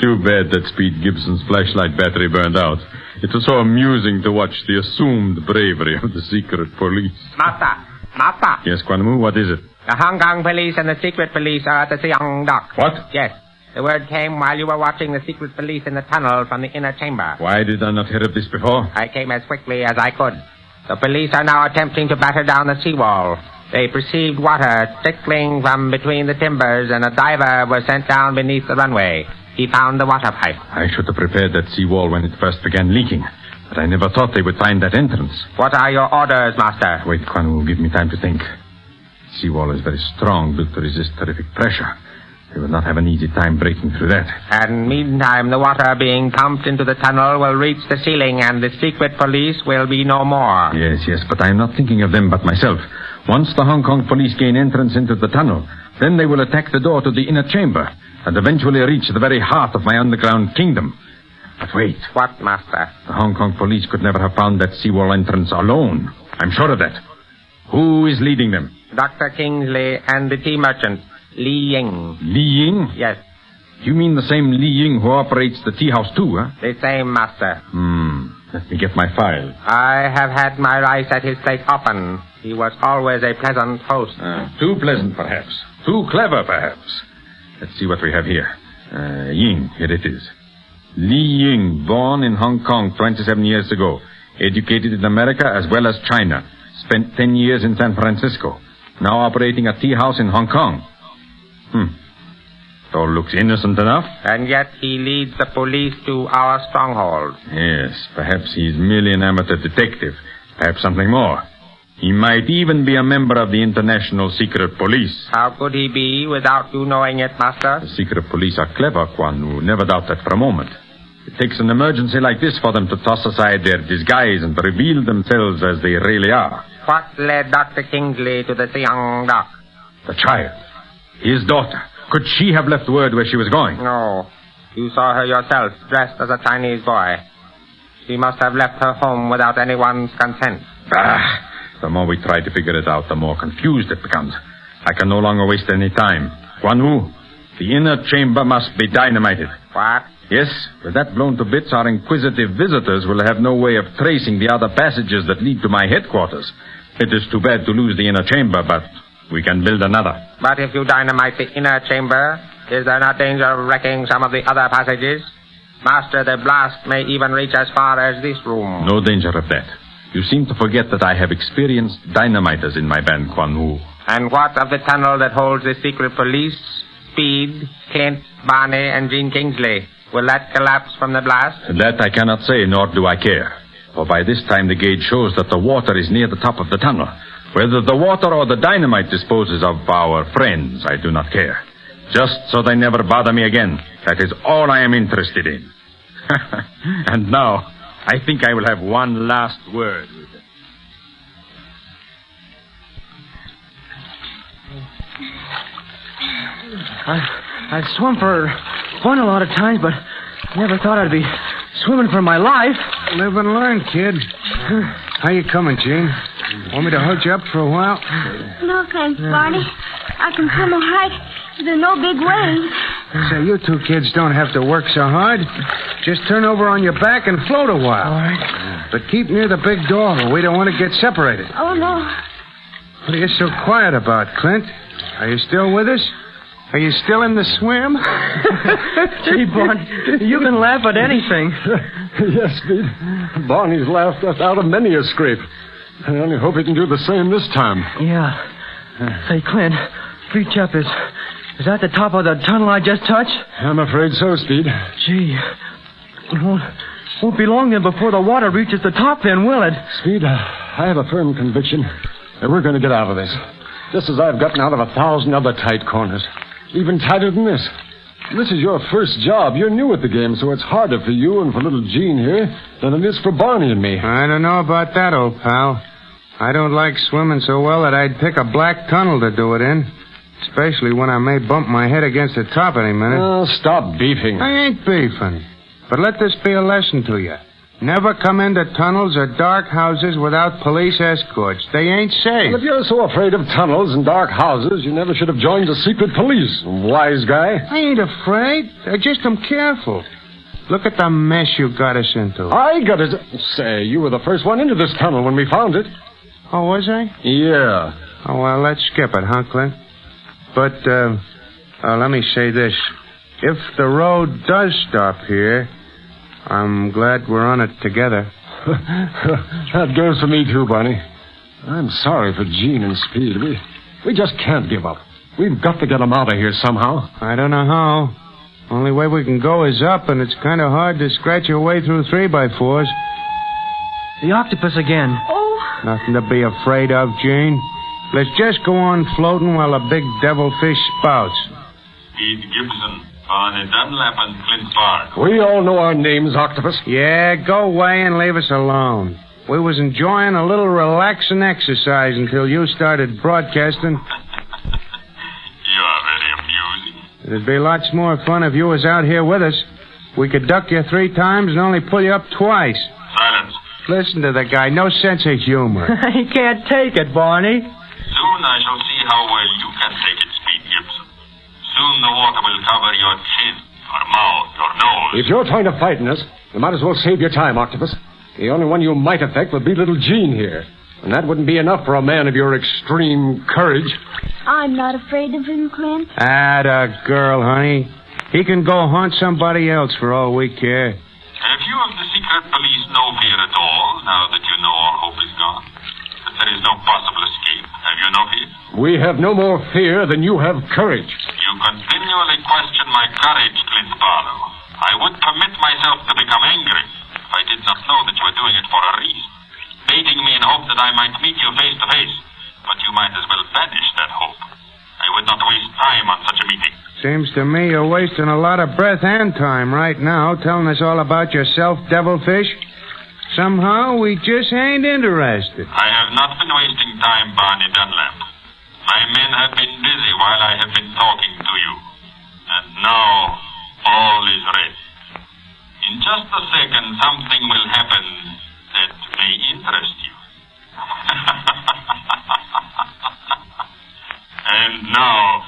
Too bad that Speed Gibson's flashlight battery burned out. It was so amusing to watch the assumed bravery of the secret police. Master, Master, Yes, Quan Wu, what is it? the Hong Kong police and the secret police are at the Siang dock. What? Yes. The word came while you were watching the secret police in the tunnel from the inner chamber. Why did I not hear of this before? I came as quickly as I could. The police are now attempting to batter down the seawall. They perceived water trickling from between the timbers, and a diver was sent down beneath the runway. He found the water pipe. I should have prepared that seawall when it first began leaking. But I never thought they would find that entrance. What are your orders, Master? Wait, Quan Wu, give me time to think. The seawall is very strong, built to resist terrific pressure. We will not have an easy time breaking through that. And meantime, the water being pumped into the tunnel will reach the ceiling, and the secret police will be no more. Yes, yes, but I am not thinking of them but myself. Once the Hong Kong police gain entrance into the tunnel, then they will attack the door to the inner chamber and eventually reach the very heart of my underground kingdom. But wait. What, Master? The Hong Kong police could never have found that seawall entrance alone. I'm sure of that. Who is leading them? Dr. Kingsley and the tea merchant, Li Ying. Li Ying? Yes, You mean the same Li Ying who operates the tea house too, huh? the same Master. Hmm. Let me get my file. I have had my rice at his place often. He was always a pleasant host. Uh, too pleasant, perhaps. Too clever, perhaps. Let's see what we have here. Uh, Ying, here it is. Li Ying, born in Hong Kong 27 years ago. Educated in America as well as China. Spent 10 years in San Francisco. Now operating a tea house in Hong Kong. Hmm. It all looks innocent enough. And yet he leads the police to our stronghold. Yes, perhaps he's merely an amateur detective. Perhaps something more. He might even be a member of the International Secret Police. How could he be without you knowing it, Master? The secret police are clever, Quan Wu. Never doubt that for a moment. It takes an emergency like this for them to toss aside their disguise and reveal themselves as they really are. What led Dr. Kingsley to the Siang dock? The child. His daughter. Could she have left word where she was going? No. You saw her yourself, dressed as a Chinese boy. She must have left her home without anyone's consent. Ah, the more we try to figure it out, the more confused it becomes. I can no longer waste any time. Quan Wu, the inner chamber must be dynamited. What? Yes, with that blown to bits, our inquisitive visitors will have no way of tracing the other passages that lead to my headquarters. It is too bad to lose the inner chamber, but we can build another. But if you dynamite the inner chamber, is there not danger of wrecking some of the other passages? Master, the blast may even reach as far as this room. No danger of that. You seem to forget that I have experienced dynamiters in my band, Quan Wu. And what of the tunnel that holds the secret police? Speed, Clint, Barney, and Jean Kingsley. Will that collapse from the blast? That I cannot say, nor do I care. For by this time the gauge shows that the water is near the top of the tunnel. Whether the water or the dynamite disposes of our friends, I do not care. Just so they never bother me again. That is all I am interested in. and now, I think I will have one last word with them. I, I've swum for fun a lot of times, but never thought I'd be swimming for my life. Live and learn, kid. How you coming, Jean? Want me to hold you up for a while? No thanks, Barney. I can swim all right. There's no big waves. Say, you two kids don't have to work so hard. Just turn over on your back and float a while. All right. But keep near the big door, or we don't want to get separated. Oh, no. What are you so quiet about, Clint? Are you still with us? Are you still in the swim? Gee, Barney, you can laugh at anything. yes, Pete. Barney's laughed us out of many a scrape. I only hope he can do the same this time. Yeah. Say, Clint, reach up. Is, is that the top of the tunnel I just touched? I'm afraid so, Speed. Gee. It won't, won't be long then before the water reaches the top then, will it? Speed, uh, I have a firm conviction that we're going to get out of this. Just as I've gotten out of a thousand other tight corners. Even tighter than this. This is your first job. You're new at the game, so it's harder for you and for little Jean here than it is for Barney and me. I don't know about that, old pal. I don't like swimming so well that I'd pick a black tunnel to do it in. Especially when I may bump my head against the top any minute. Oh, stop beefing. I ain't beefing. But let this be a lesson to you. Never come into tunnels or dark houses without police escorts. They ain't safe. Well, if you're so afraid of tunnels and dark houses, you never should have joined the secret police. Wise guy. I ain't afraid. I just am careful. Look at the mess you got us into. I got it. Say, you were the first one into this tunnel when we found it. Oh, was I? Yeah. Oh, well, let's skip it, huh, Clint? But, uh, uh, let me say this. If the road does stop here, I'm glad we're on it together. that goes for me, too, Barney. I'm sorry for Jean and Speed. We, we just can't give up. We've got to get them out of here somehow. I don't know how. Only way we can go is up, and it's kind of hard to scratch your way through three by fours. The octopus again. Oh, Nothing to be afraid of, Jean. Let's just go on floating while the big devilfish spouts. Speed Gibson, Barney Dunlap, and Clint Bard. We all know our names, Octopus. Yeah, go away and leave us alone. We was enjoying a little relaxing exercise until you started broadcasting. You are very amusing. It'd be lots more fun if you was out here with us. We could duck you three times and only pull you up twice. Silence. Listen to the guy. No sense of humor. he can't take it, Barney. Soon I shall see how well you can take it, Speed Gibson. Soon the water will cover your chin, your mouth, your nose. If you're trying to frighten us, you might as well save your time, Octopus. The only one you might affect would be little Jean here. And that wouldn't be enough for a man of your extreme courage. I'm not afraid of him, Clint. Atta girl, honey. He can go haunt somebody else for all we care. Have you of the secret police no fear at all, now that you know all hope is gone? There is no possible escape? Have you no fear? We have no more fear than you have courage. You continually question my courage, Clint Barlow. I would permit myself to become angry if I did not know that you were doing it for a reason. Baiting me in hope that I might meet you face to face. But you might as well banish that hope. I would not waste time on such a meeting. Seems to me you're wasting a lot of breath and time right now telling us all about yourself, devilfish. Somehow we just ain't interested. I have not been wasting time, Barney Dunlap. My men have been busy while I have been talking to you. And now all is ready. In just a second, something will happen that may interest you. and now,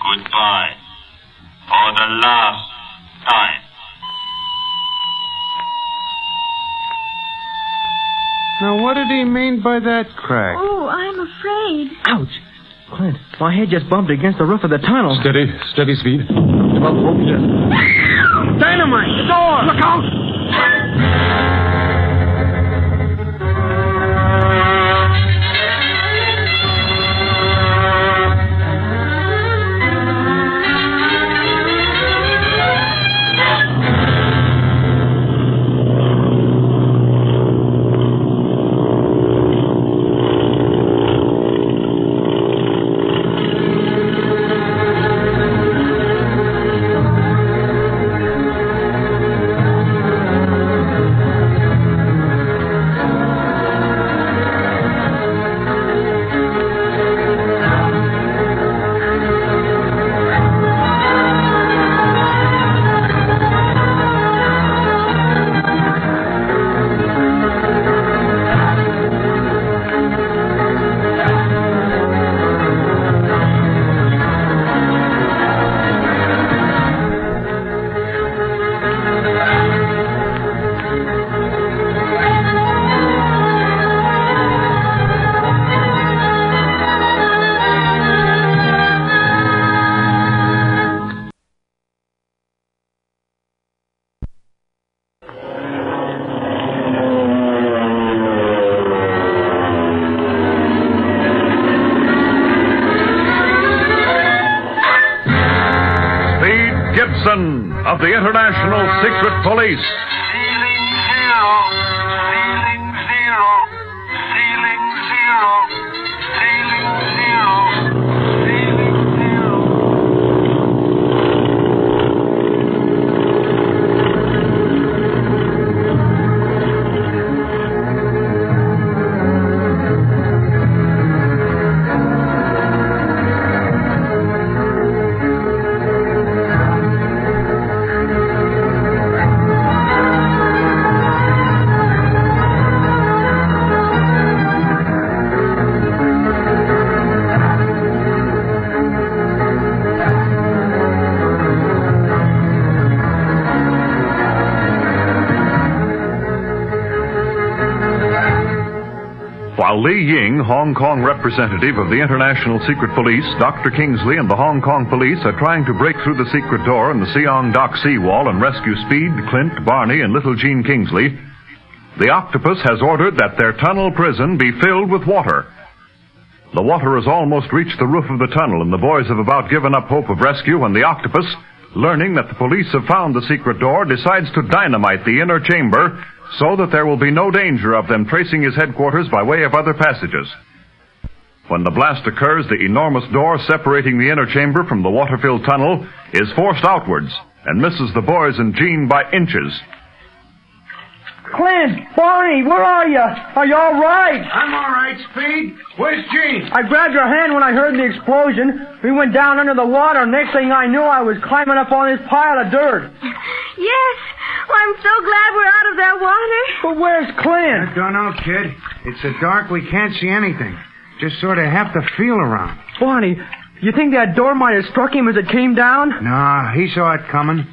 goodbye. For the last time. Now, what did he mean by that crack? Oh, I'm afraid. Ouch. Clint, my head just bumped against the roof of the tunnel. Steady, steady, Speed. About hope yet. Dynamite! The door! Look out! Representative of the International Secret Police, Dr. Kingsley, and the Hong Kong police are trying to break through the secret door in the Siang Dock seawall and rescue Speed, Clint, Barney, and little Jean Kingsley, the octopus has ordered that their tunnel prison be filled with water. The water has almost reached the roof of the tunnel, and the boys have about given up hope of rescue when the octopus, learning that the police have found the secret door, decides to dynamite the inner chamber so that there will be no danger of them tracing his headquarters by way of other passages. When the blast occurs, the enormous door separating the inner chamber from the water-filled tunnel is forced outwards and misses the boys and Jean by inches. Clint, Barney, where are you? Are you all right? I'm all right, Speed. Where's Jean? I grabbed your hand when I heard the explosion. We went down under the water. Next thing I knew, I was climbing up on this pile of dirt. Yes. Well, I'm so glad we're out of that water. But where's Clint? I don't know, kid. It's so dark we can't see anything. Just sort of have to feel around. Barney, you think that door might have struck him as it came down? Nah, he saw it coming.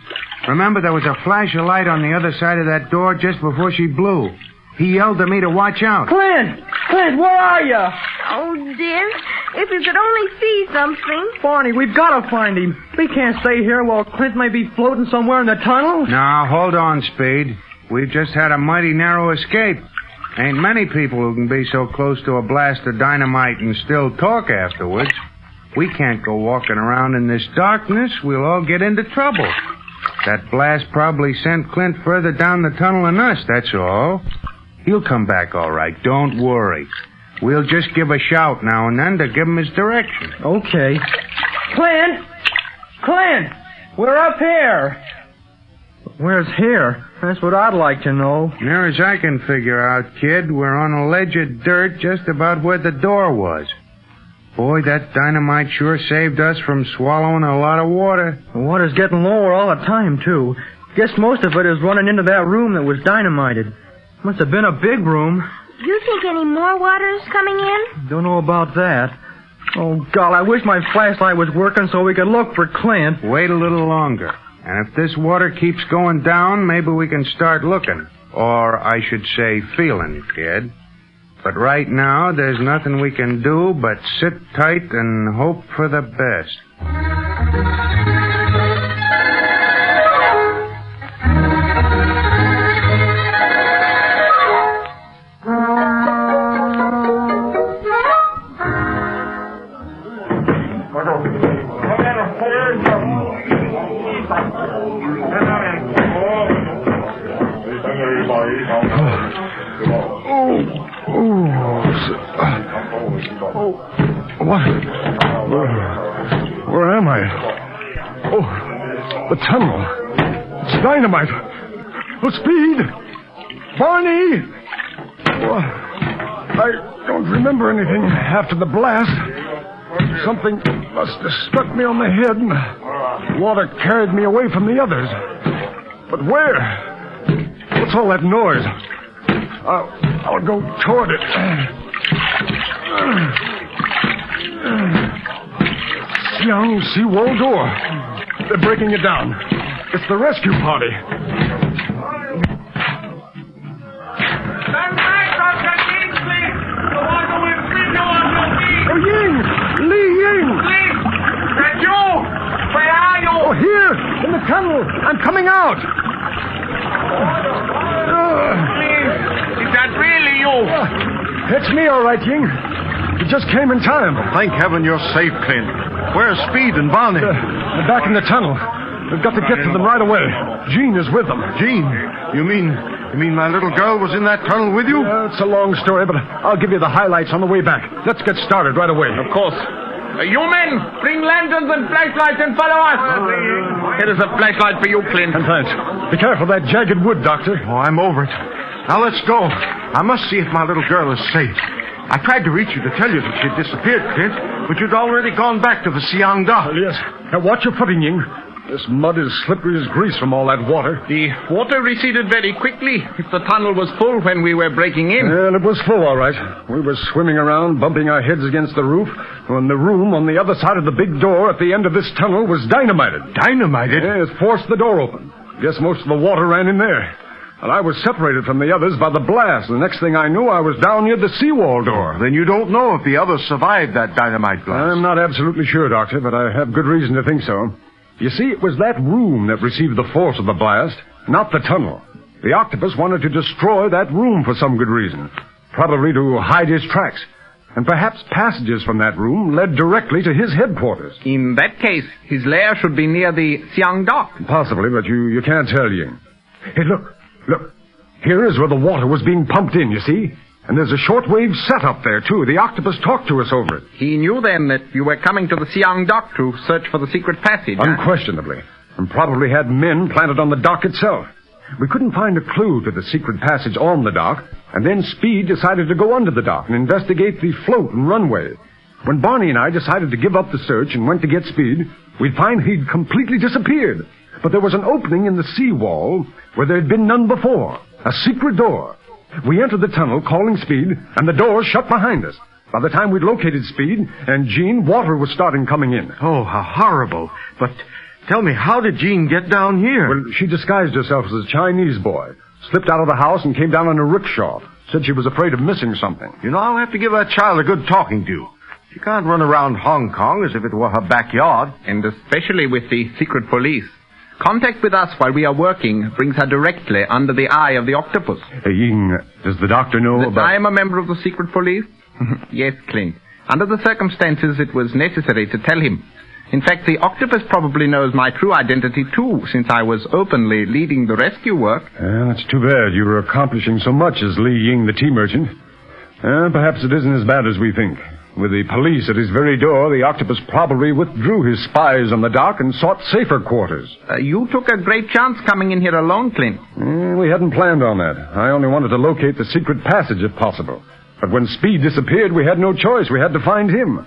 Remember, there was a flash of light on the other side of that door just before she blew. He yelled at me to watch out. Clint! Clint, where are you? Oh, dear. If we could only see something. Barney, we've got to find him. We can't stay here while Clint may be floating somewhere in the tunnel. Now, hold on, Speed. We've just had a mighty narrow escape. Ain't many people who can be so close to a blast of dynamite and still talk afterwards. We can't go walking around in this darkness. We'll all get into trouble. That blast probably sent Clint further down the tunnel than us, that's all. He'll come back all right. Don't worry. We'll just give a shout now and then to give him his direction. Okay. Clint! Clint! We're up here! Where's here? That's what I'd like to know. Near as I can figure out, kid, we're on a ledge of dirt just about where the door was. Boy, that dynamite sure saved us from swallowing a lot of water. The water's getting lower all the time, too. Guess most of it is running into that room that was dynamited. Must have been a big room. You think any more water is coming in? Don't know about that. Oh, God, I wish my flashlight was working so we could look for Clint. Wait a little longer. And if this water keeps going down, maybe we can start looking. Or I should say feeling, kid. But right now, there's nothing we can do but sit tight and hope for the best. What? Where, where am I? Oh, the tunnel. It's dynamite. Oh, speed! Barney! Oh, I don't remember anything after the blast. Something must have struck me on the head, and water carried me away from the others. But where? What's all that noise? I'll, I'll go toward it. Young seawall door. They're breaking it down. It's the rescue party. Stand back, Dr. Kingsley! The water will sweep you on your! Oh, Ying! Li Ying! Lee! That you! Where are you? Oh, here! In the tunnel! I'm coming out! Is that really you? Uh, it's me, all right, Ying. You just came in time. Thank heaven you're safe, Clint. Where's Speed and Barney? They're back in the tunnel. We've got to get to them right away. Jean is with them. Jean? You mean you mean my little girl was in that tunnel with you? Uh, it's a long story, but I'll give you the highlights on the way back. Let's get started right away. Of course. Uh, you men, bring lanterns and flashlights and follow us. Here is a flashlight for you, Clint. And thanks. Be careful of that jagged wood, Doctor. Oh, I'm over it. Now let's go. I must see if my little girl is safe. I tried to reach you to tell you that she'd disappeared, Clint, but you'd already gone back to the Siang Da. Well, yes. Now watch your footing, Ying. This mud is slippery as grease from all that water. The water receded very quickly. If the tunnel was full when we were breaking in. Well, it was full, all right. We were swimming around, bumping our heads against the roof, when the room on the other side of the big door at the end of this tunnel was dynamited. Dynamited? Yes, forced the door open. Guess most of the water ran in there. And I was separated from the others by the blast. The next thing I knew, I was down near the seawall door. Then you don't know if the others survived that dynamite blast. I'm not absolutely sure, Doctor, but I have good reason to think so. You see, it was that room that received the force of the blast, not the tunnel. The octopus wanted to destroy that room for some good reason. Probably to hide his tracks. And perhaps passages from that room led directly to his headquarters. In that case, his lair should be near the Siang Dock. Possibly, but you, you can't tell, Ying. Hey, look, look. Here is where the water was being pumped in, you see? And there's a shortwave set up there, too. The octopus talked to us over it. He knew then that you were coming to the Siang dock to search for the secret passage. huh? Unquestionably. And probably had men planted on the dock itself. We couldn't find a clue to the secret passage on the dock, and then Speed decided to go under the dock and investigate the float and runway. When Barney and I decided to give up the search and went to get Speed, we'd find he'd completely disappeared. But there was an opening in the sea wall where there had been none before. A secret door. We entered the tunnel, calling Speed, and the door shut behind us. By the time we'd located Speed and Jean, water was starting coming in. Oh, how horrible. But tell me, how did Jean get down here? Well, she disguised herself as a Chinese boy, slipped out of the house and came down in a rickshaw. Said she was afraid of missing something. You know, I'll have to give that child a good talking to. She can't run around Hong Kong as if it were her backyard. And especially with the secret police. Contact with us while we are working brings her directly under the eye of the octopus. Hey, Ying, does the doctor know That about... I am a member of the secret police? yes, Clint. Under the circumstances, it was necessary to tell him. In fact, the octopus probably knows my true identity too, since I was openly leading the rescue work. Well, that's too bad. You were accomplishing so much as Li Ying, the tea merchant. Uh, perhaps it isn't as bad as we think. With the police at his very door, the octopus probably withdrew his spies on the dock and sought safer quarters. Uh, you took a great chance coming in here alone, Clint. Eh, we hadn't planned on that. I only wanted to locate the secret passage if possible. But when Speed disappeared, we had no choice. We had to find him.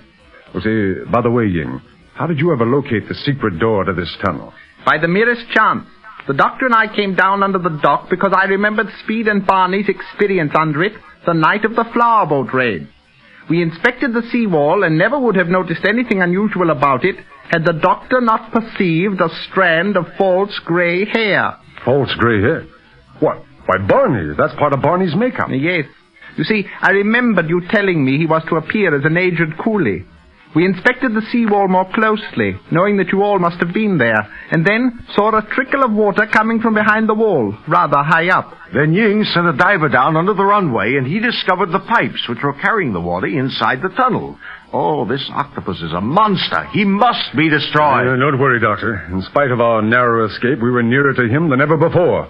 Well, see, by the way, Ying, how did you ever locate the secret door to this tunnel? By the merest chance. The doctor and I came down under the dock because I remembered Speed and Barney's experience under it the night of the flower boat raid. We inspected the seawall and never would have noticed anything unusual about it had the doctor not perceived a strand of false gray hair. False gray hair? What? Why, Barney. That's part of Barney's makeup. Yes. You see, I remembered you telling me he was to appear as an aged coolie. We inspected the seawall more closely, knowing that you all must have been there, and then saw a trickle of water coming from behind the wall, rather high up. Then Ying sent a diver down under the runway, and he discovered the pipes which were carrying the water inside the tunnel. Oh, this octopus is a monster. He must be destroyed. Uh, don't worry, Doctor. In spite of our narrow escape, we were nearer to him than ever before.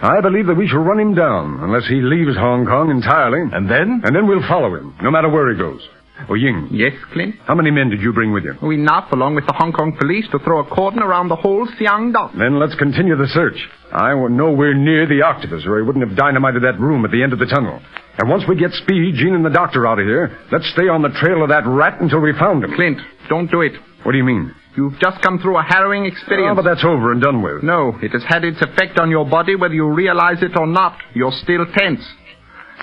I believe that we shall run him down unless he leaves Hong Kong entirely. And then? And then we'll follow him, no matter where he goes. Oh, Ying. Yes, Clint? How many men did you bring with you? Enough, along with the Hong Kong police, to throw a cordon around the whole Siang dock. Then let's continue the search. I was nowhere near the octopus, or he wouldn't have dynamited that room at the end of the tunnel. And once we get Speed, Jean, and the doctor out of here, let's stay on the trail of that rat until we found him. Clint, don't do it. What do you mean? You've just come through a harrowing experience. Oh, but that's over and done with. No, it has had its effect on your body whether you realize it or not. You're still tense.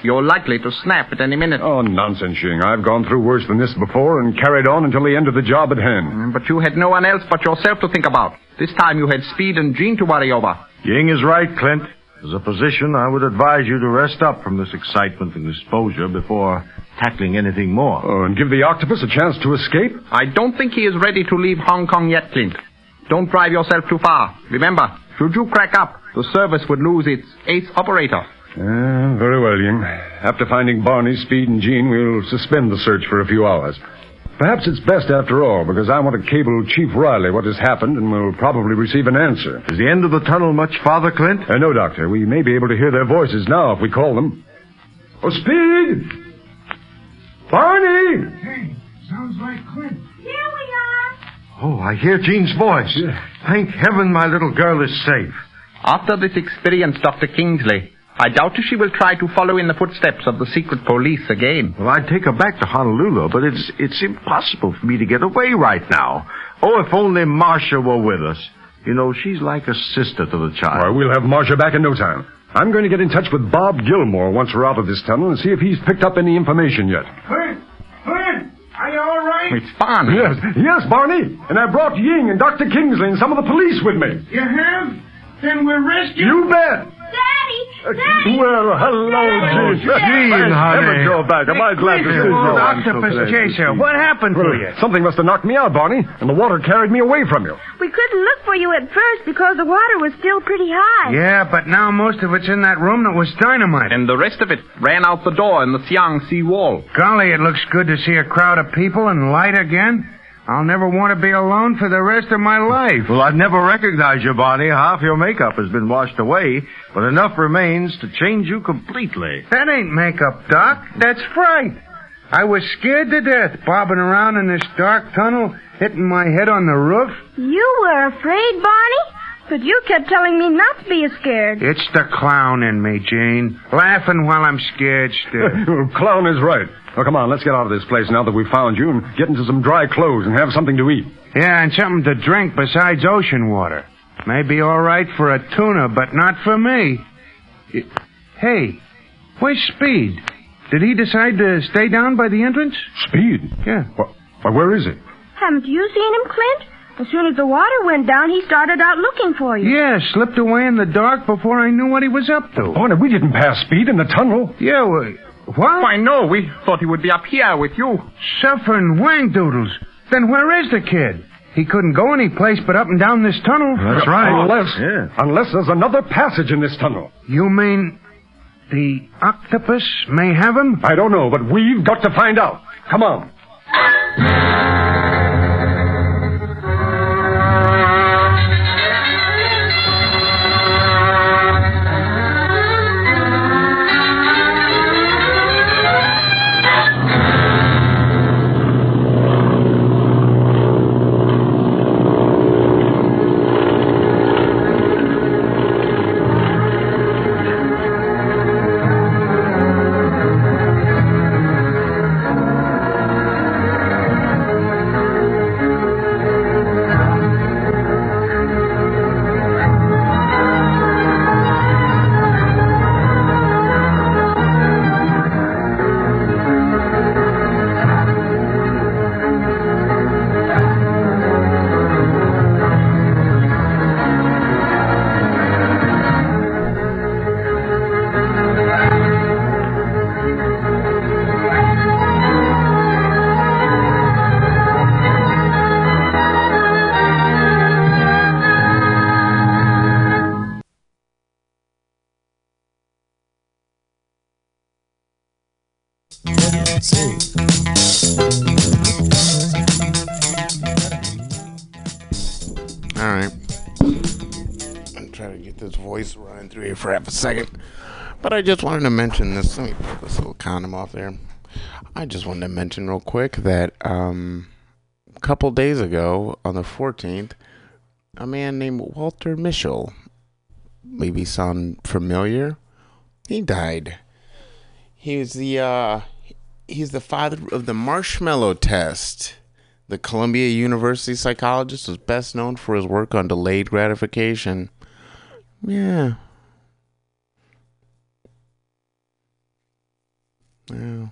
You're likely to snap at any minute. Oh, nonsense, Ying. I've gone through worse than this before and carried on until the end of the job at hand. Mm, But you had no one else but yourself to think about. This time you had Speed and Jean to worry over. Ying is right, Clint. As a physician, I would advise you to rest up from this excitement and exposure before tackling anything more. Oh, and give the octopus a chance to escape? I don't think he is ready to leave Hong Kong yet, Clint. Don't drive yourself too far. Remember, should you crack up, the service would lose its ace operator. Uh, very well, Ying. After finding Barney, Speed, and Jean, we'll suspend the search for a few hours. Perhaps it's best after all, because I want to cable Chief Riley what has happened, and we'll probably receive an answer. Is the end of the tunnel much farther, Clint? Uh, no, Doctor. We may be able to hear their voices now if we call them. Oh, Speed! Barney! Hey, sounds like Clint. Here we are. Oh, I hear Jean's voice. Thank heaven my little girl is safe. After this experience, Dr. Kingsley, I doubt if she will try to follow in the footsteps of the secret police again. Well, I'd take her back to Honolulu, but it's it's impossible for me to get away right now. Oh, if only Marcia were with us. You know, she's like a sister to the child. All right, we'll have Marcia back in no time. I'm going to get in touch with Bob Gilmore once we're out of this tunnel and see if he's picked up any information yet. Clint! Clint! Are you all right? It's Barney. Yes, yes, Barney. And I brought Ying and Dr. Kingsley and some of the police with me. You have? Then we're rescued. You bet. Daddy! Daddy! Well, hello, Jean. Jean, Thanks honey. heaven you're back. Am I glad to see you? old octopus chaser, what happened to you? Something must have knocked me out, Barney, and the water carried me away from you. We couldn't look for you at first because the water was still pretty high. Yeah, but now most of it's in that room that was dynamite. And the rest of it ran out the door in the Siang Sea wall. Golly, it looks good to see a crowd of people and light again. I'll never want to be alone for the rest of my life. Well, I'd never recognize you, Barney. Half your makeup has been washed away, but enough remains to change you completely. That ain't makeup, Doc. That's fright. I was scared to death bobbing around in this dark tunnel, hitting my head on the roof. You were afraid, Barney? But you kept telling me not to be scared. It's the clown in me, Jane. Laughing while I'm scared still. Clown is right. Well, come on, let's get out of this place now that we've found you and get into some dry clothes and have something to eat. Yeah, and something to drink besides ocean water. May be all right for a tuna, but not for me. Y- Hey, where's Speed? Did he decide to stay down by the entrance? Speed? Yeah. Why, why where is he? Haven't you seen him, Clint? As soon as the water went down, he started out looking for you. Yeah, slipped away in the dark before I knew what he was up to. Oh, Barney, we didn't pass Speed in the tunnel. Yeah, well, what? Why, no, we thought he would be up here with you. Suffering wang doodles. Then where is the kid? He couldn't go any place but up and down this tunnel. That's right. Unless, unless there's another passage in this tunnel. You mean the octopus may have him? I don't know, but we've got to find out. Come on. Second. But I just wanted to mention this. Let me put this little condom off there. I just wanted to mention real quick that um, a couple days ago, on the 14th, a man named Walter Mischel, maybe sound familiar, he died. He was the uh, he's the father of the marshmallow test. The Columbia University psychologist was best known for his work on delayed gratification. Yeah. Yeah.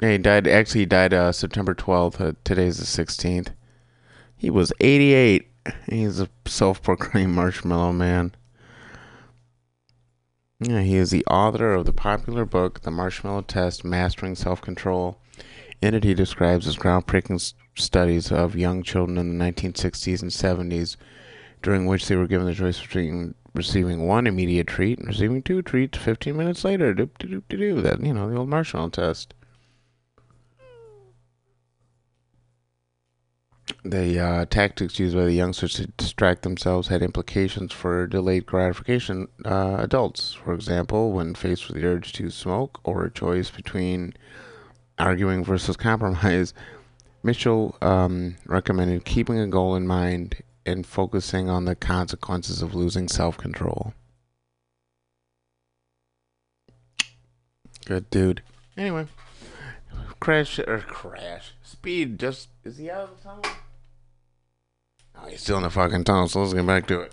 Yeah, he died. Actually, he died uh, September 12th. Uh, today's the 16th. He was 88. He's a self proclaimed marshmallow man. Yeah, he is the author of the popular book, The Marshmallow Test Mastering Self Control. In it, he describes his groundbreaking studies of young children in the 1960s and 70s, during which they were given the choice between receiving one immediate treat and receiving two treats 15 minutes later. Doop, doop, doop, doop, that, you know, the old marshmallow test. The uh, tactics used by the youngsters to distract themselves had implications for delayed gratification uh, adults. For example, when faced with the urge to smoke or a choice between arguing versus compromise, Mischel um, recommended keeping a goal in mind and focusing on the consequences of losing self control. Good dude. Anyway, crash or crash speed. Just is he out of the tunnel? Oh, he's still in the fucking tunnel. So let's get back to it.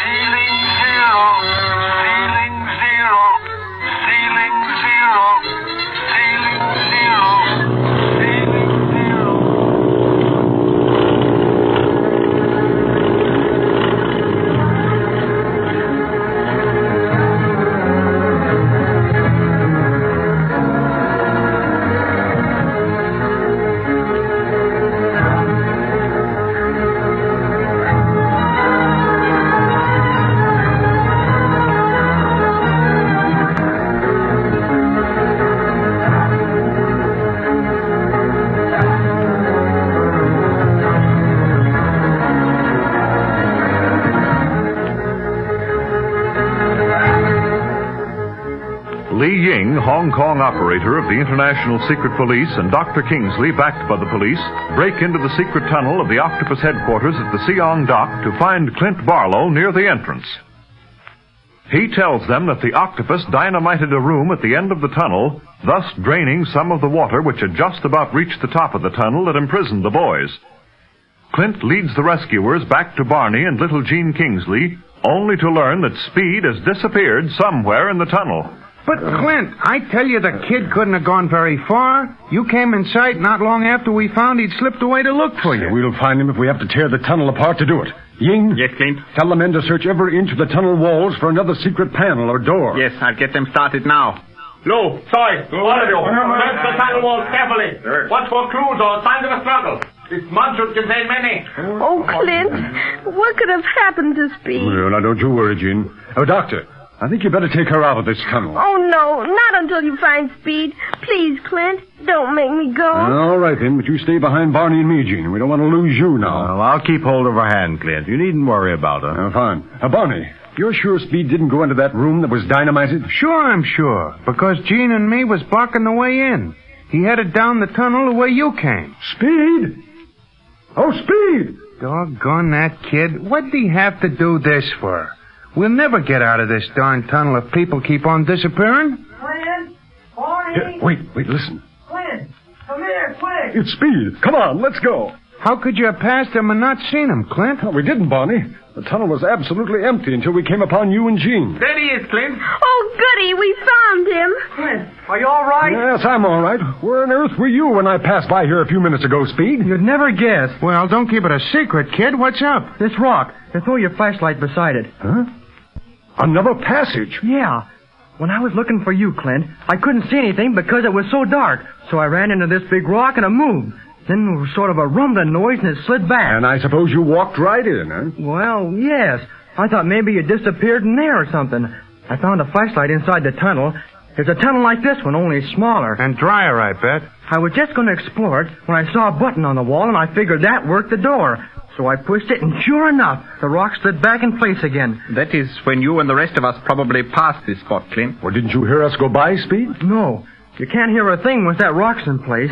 Li Ying, Hong Kong operator of the International Secret Police, and Dr. Kingsley, backed by the police, break into the secret tunnel of the Octopus headquarters at the Siang Dock to find Clint Barlow near the entrance. He tells them that the octopus dynamited a room at the end of the tunnel, thus draining some of the water which had just about reached the top of the tunnel that imprisoned the boys. Clint leads the rescuers back to Barney and little Jean Kingsley, only to learn that Speed has disappeared somewhere in the tunnel. But, Clint, I tell you the kid couldn't have gone very far. You came in sight not long after we found he'd slipped away to look for you. We'll find him if we have to tear the tunnel apart to do it. Ying? Yes, Clint? Tell the men to search every inch of the tunnel walls for another secret panel or door. Yes, I'll get them started now. Lou, Soy, all of you, search the tunnel walls carefully. Watch for clues or signs of a struggle. This mud should contain many. Oh, Clint, what could have happened to Speed? Well, now don't you worry, Jean. Oh, Doctor, I think you better take her out of this tunnel. Oh, no, not until you find Speed. Please, Clint, don't make me go. All right, then, but you stay behind Barney and me, Jean. We don't want to lose you now. Well, I'll keep hold of her hand, Clint. You needn't worry about her. Oh, fine. Uh, Barney, you're sure Speed didn't go into that room that was dynamited? Sure, I'm sure. Because Jean and me was blocking the way in. He headed down the tunnel the way you came. Speed? Oh, Speed! Doggone that kid. What'd he have to do this for? We'll never get out of this darn tunnel if people keep on disappearing. Clint! Barney! Here, wait, wait, listen. Clint! Come here, quick! It's Speed. Come on, let's go. How could you have passed him and not seen him, Clint? Oh, we didn't, Barney. The tunnel was absolutely empty until we came upon you and Jean. There he is, Clint. Oh, goody, we found him. Clint, are you all right? Yes, I'm all right. Where on earth were you when I passed by here a few minutes ago, Speed? You'd never guess. Well, don't keep it a secret, kid. What's up? This rock. They throw your flashlight beside it. Huh? Another passage? Yeah. When I was looking for you, Clint, I couldn't see anything because it was so dark. So I ran into this big rock and it moved. Then there was sort of a rumbling noise and it slid back. And I suppose you walked right in, huh? Well, yes. I thought maybe you disappeared in there or something. I found a flashlight inside the tunnel. There's a tunnel like this one, only smaller. And drier, I bet. I was just going to explore it when I saw a button on the wall, and I figured that worked the door. So I pushed it, and sure enough, the rock slid back in place again. That is when you and the rest of us probably passed this spot, Clint. Well, didn't you hear us go by, Speed? No. You can't hear a thing with that rock's in place.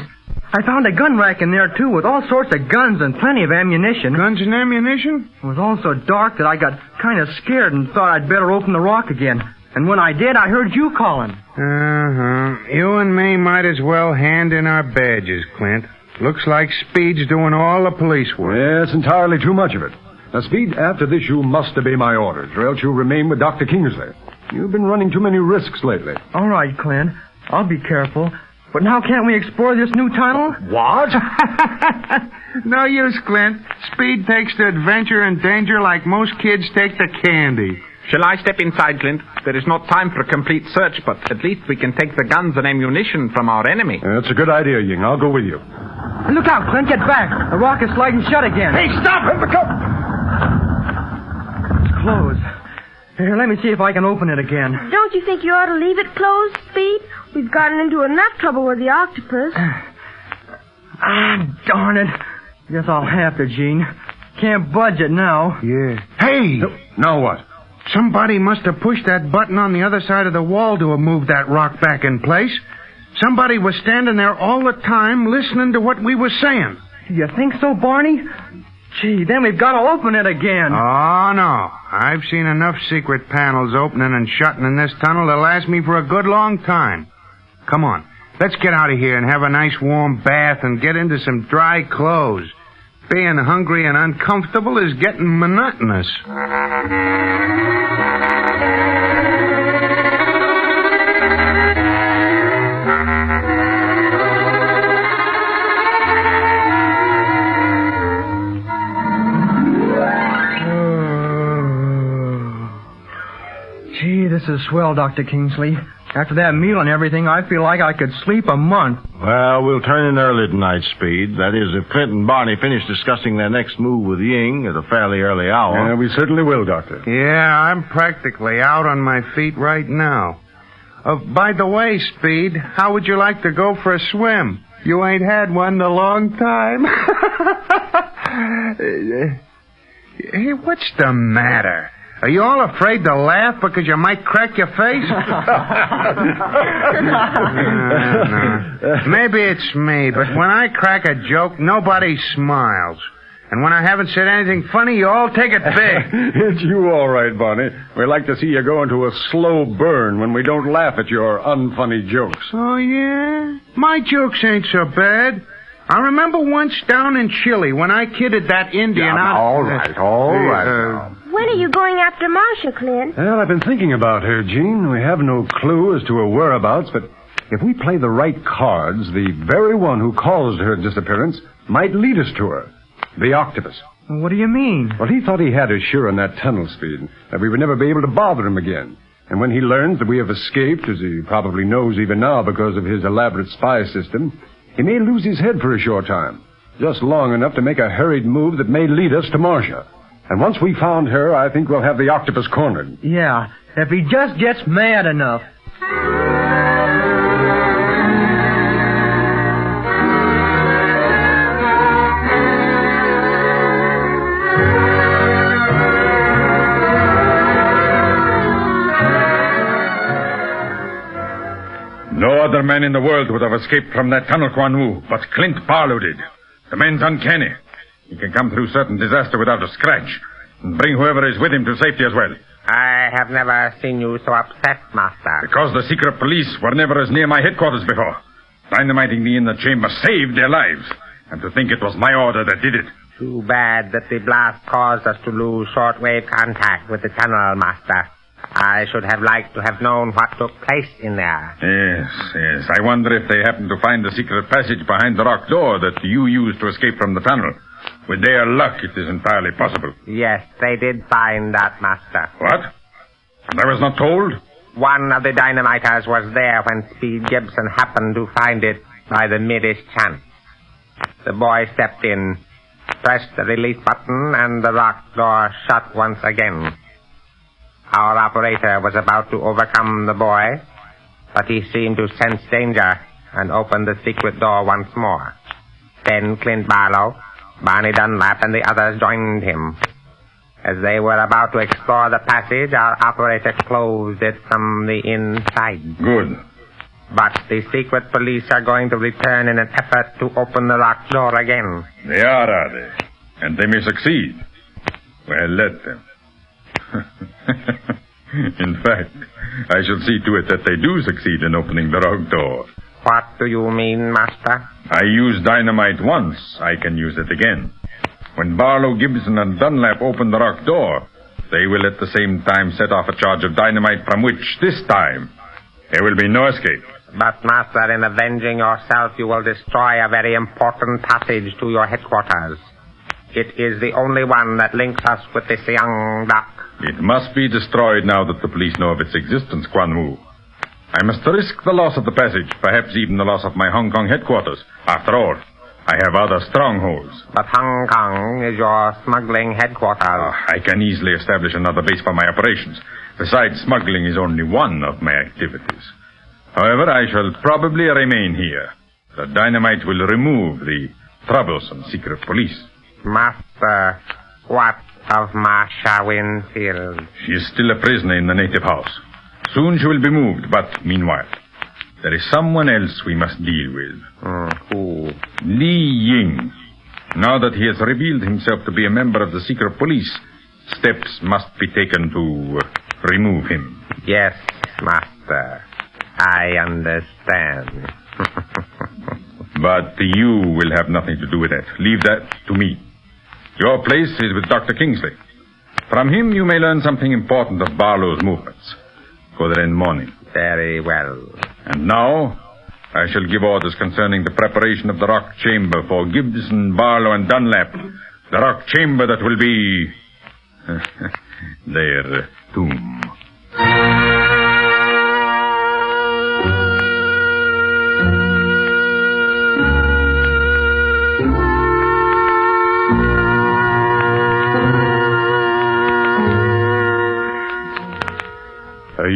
I found a gun rack in there, too, with all sorts of guns and plenty of ammunition. Guns and ammunition? It was all so dark that I got kind of scared and thought I'd better open the rock again. And when I did, I heard you calling. Uh-huh. You and me might as well hand in our badges, Clint. Looks like Speed's doing all the police work. Yes, entirely too much of it. Now, Speed, after this, you must obey my orders, or else you'll remain with Dr. Kingsley. You've been running too many risks lately. All right, Clint. I'll be careful. But now can't we explore this new tunnel? What? no use, Clint. Speed takes the adventure and danger like most kids take the candy. Shall I step inside, Clint? There is not time for a complete search, but at least we can take the guns and ammunition from our enemy. That's a good idea, Ying. I'll go with you. Look out, Clint. Get back. The rock is sliding shut again. Hey, stop! Let me go! It's closed. Here, let me see if I can open it again. Don't you think you ought to leave it closed, Speed? We've gotten into enough trouble with the octopus. ah, darn it. Guess I'll have to, Jean. Can't budge it now. Yeah. Hey! Now what? Somebody must have pushed that button on the other side of the wall to have moved that rock back in place. Somebody was standing there all the time listening to what we were saying. You think so, Barney? Gee, then we've got to open it again. Oh, no. I've seen enough secret panels opening and shutting in this tunnel to last me for a good long time. Come on. Let's get out of here and have a nice warm bath and get into some dry clothes. Being hungry and uncomfortable is getting monotonous. Oh. Gee, this is swell, Dr. Kingsley. After that meal and everything, I feel like I could sleep a month. Well, we'll turn in early tonight, Speed. That is, if Clint and Barney finish discussing their next move with Ying at a fairly early hour. Yeah, we certainly will, Doctor. Yeah, I'm practically out on my feet right now. Uh, by the way, Speed, how would you like to go for a swim? You ain't had one in a long time. hey, what's the matter? Are you all afraid to laugh because you might crack your face? no. Maybe it's me, but when I crack a joke, nobody smiles. And when I haven't said anything funny, you all take it big. it's you all right, Barney. We like to see you go into a slow burn when we don't laugh at your unfunny jokes. Oh, yeah? My jokes ain't so bad. I remember once down in Chile when I kidded that Indian Yeah, out. all right, all right Uh, When are you going after Marcia, Clint? Well, I've been thinking about her, Jean. We have no clue as to her whereabouts, but if we play the right cards, the very one who caused her disappearance might lead us to her. The octopus. What do you mean? Well, he thought he had us sure on that tunnel speed, that we would never be able to bother him again. And when he learns that we have escaped, as he probably knows even now because of his elaborate spy system, he may lose his head for a short time. Just long enough to make a hurried move that may lead us to Marcia. And once we found her, I think we'll have the octopus cornered. Yeah, if he just gets mad enough. No other man in the world would have escaped from that tunnel, Quan Wu, but Clint Barlow did. The man's uncanny. He can come through certain disaster without a scratch, and bring whoever is with him to safety as well. I have never seen you so upset, Master. Because the secret police were never as near my headquarters before. Dynamiting me in the chamber saved their lives. And to think it was my order that did it. Too bad that the blast caused us to lose shortwave contact with the tunnel, Master. I should have liked to have known what took place in there. Yes, yes. I wonder if they happened to find the secret passage behind the rock door that you used to escape from the tunnel. With their luck, it is entirely possible. Yes, they did find that, Master. What? And I was not told? One of the dynamiters was there when Speed Gibson happened to find it by the merest chance. The boy stepped in, pressed the release button, and the rock door shut once again. Our operator was about to overcome the boy, but he seemed to sense danger and opened the secret door once more. Then Clint Barlow, Barney Dunlap, and the others joined him. As they were about to explore the passage, our operator closed it from the inside. Good. But the secret police are going to return in an effort to open the rock door again. They are, are they? And they may succeed. Well, let them. in fact, I shall see to it that they do succeed in opening the rock door. What do you mean, Master? I used dynamite once. I can use it again. When Barlow, Gibson, and Dunlap open the rock door, they will at the same time set off a charge of dynamite from which, this time, there will be no escape. But, Master, in avenging yourself, you will destroy a very important passage to your headquarters. It is the only one that links us with this Siang dock. It must be destroyed now that the police know of its existence, Quan Wu. I must risk the loss of the passage, perhaps even the loss of my Hong Kong headquarters. After all, I have other strongholds. But Hong Kong is your smuggling headquarters. Ah, I can easily establish another base for my operations. Besides, smuggling is only one of my activities. However, I shall probably remain here. The dynamite will remove the troublesome secret police. Master, what of Marcia Winfield? She is still a prisoner in the native house. Soon she will be moved, but meanwhile, there is someone else we must deal with. Hmm, who? Li Ying. Now that he has revealed himself to be a member of the secret police, steps must be taken to uh, remove him. Yes, Master. I understand. But you will have nothing to do with that. Leave that to me. Your place is with Dr. Kingsley. From him you may learn something important of Barlow's movements. In morning. Very well. And now, I shall give orders concerning the preparation of the rock chamber for Gibson, Barlow, and Dunlap. The rock chamber that will be their tomb.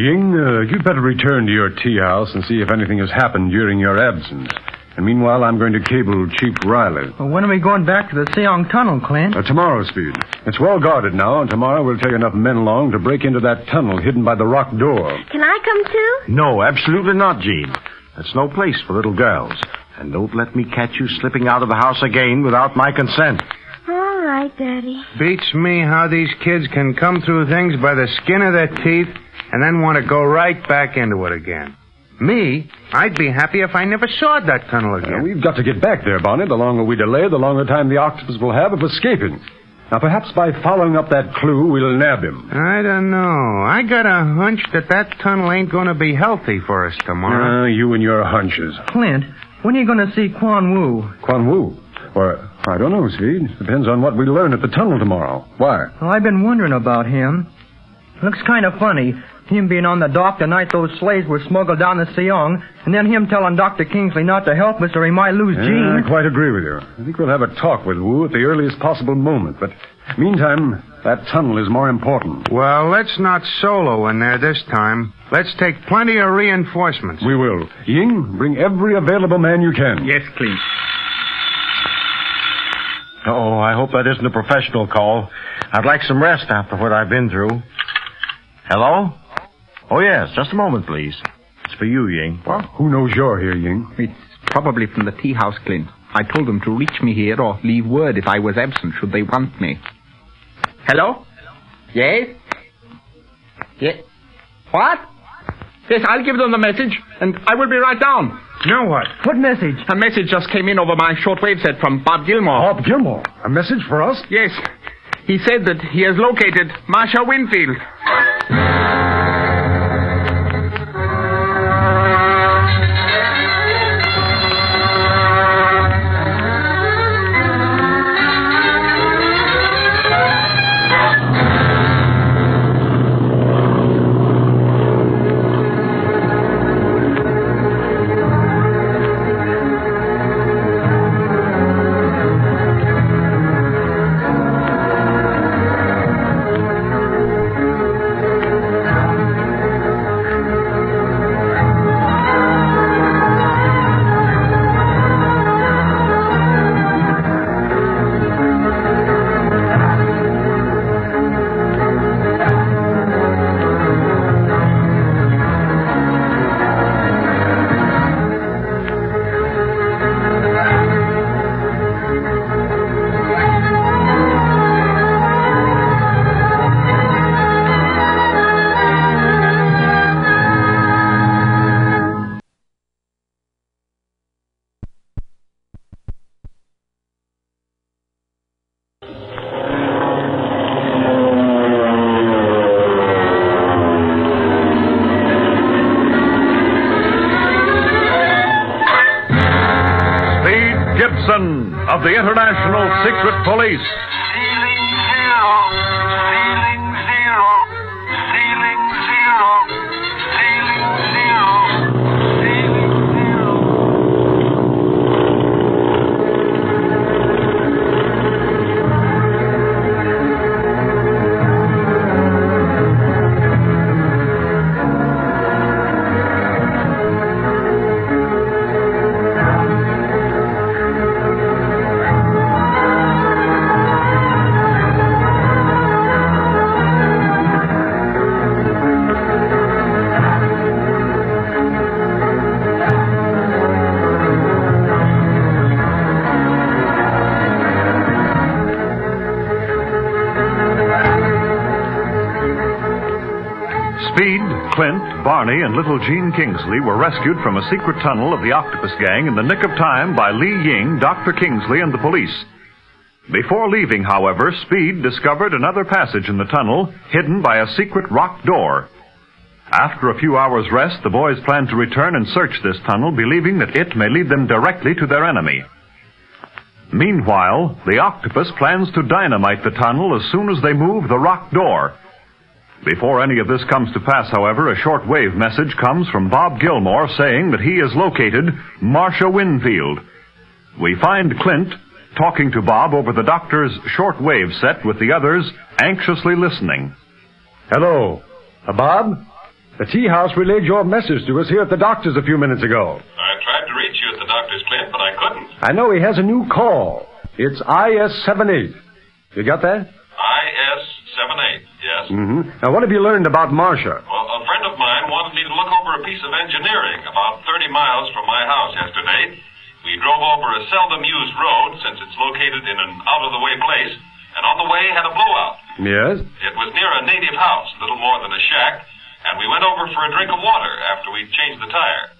Ying, uh, you'd better return to your tea house and see if anything has happened during your absence. And meanwhile, I'm going to cable Chief Riley. Well, when are we going back to the Siang Tunnel, Clint? Uh, tomorrow, Speed. It's well guarded now, and tomorrow we'll take enough men along to break into that tunnel hidden by the rock door. Can I come too? No, absolutely not, Jean. That's no place for little girls. And don't let me catch you slipping out of the house again without my consent. All right, Daddy. Beats me how these kids can come through things by the skin of their teeth and then want to go right back into it again. Me, I'd be happy if I never saw that tunnel again. Uh, we've got to get back there, Barney. The longer we delay, the longer time the octopus will have of escaping. Now, perhaps by following up that clue, we'll nab him. I don't know. I got a hunch that that tunnel ain't going to be healthy for us tomorrow. Uh, you and your hunches. Clint, when are you going to see Quan Wu? Quan Wu? Well, I don't know, Speed. Depends on what we learn at the tunnel tomorrow. Why? Well, I've been wondering about him. Looks kind of funny. Him being on the dock the night those slaves were smuggled down the Siang, and then him telling Dr. Kingsley not to help us or he might lose Yeah, Jean. I quite agree with you. I think we'll have a talk with Wu at the earliest possible moment. But meantime, that tunnel is more important. Well, let's not solo in there this time. Let's take plenty of reinforcements. We will. Ying, bring every available man you can. Yes, Clint. Oh, I hope that isn't a professional call. I'd like some rest after what I've been through. Hello? Oh, yes. Just a moment, please. It's for you, Ying. Well, who knows you're here, Ying? It's probably from the tea house, Clint. I told them to reach me here or leave word if I was absent should they want me. Hello? Yes? Yes? What? Yes, I'll give them the message, and I will be right down. Now what? What message? A message just came in over my shortwave set from Bob Gilmore. Bob Gilmore? A message for us? Yes. He said that he has located Marcia Winfield. Jean Kingsley were rescued from a secret tunnel of the Octopus Gang in the nick of time by Li Ying, Dr. Kingsley, and the police. Before leaving, however, Speed discovered another passage in the tunnel hidden by a secret rock door. After a few hours' rest, the boys plan to return and search this tunnel, believing that it may lead them directly to their enemy. Meanwhile, the octopus plans to dynamite the tunnel as soon as they move the rock door. Before any of this comes to pass, however, a short wave message comes from Bob Gilmore saying that he has located Marcia Winfield. We find Clint talking to Bob over the doctor's short wave set with the others anxiously listening. Hello. Uh, Bob? The tea house relayed your message to us here at the doctor's a few minutes ago. I tried to reach you at the doctors, Clint, but I couldn't. I know he has a new call. It's IS-78. You got that? IS-78, yes. Mm-hmm. Now, what have you learned about Marcia? Well, a friend of mine wanted me to look over a piece of engineering about 30 miles from my house yesterday. We drove over a seldom used road since it's located in an out-of-the-way place, and on the way had a blowout. Yes? It was near a native house, little more than a shack, and we went over for a drink of water after we changed the tire.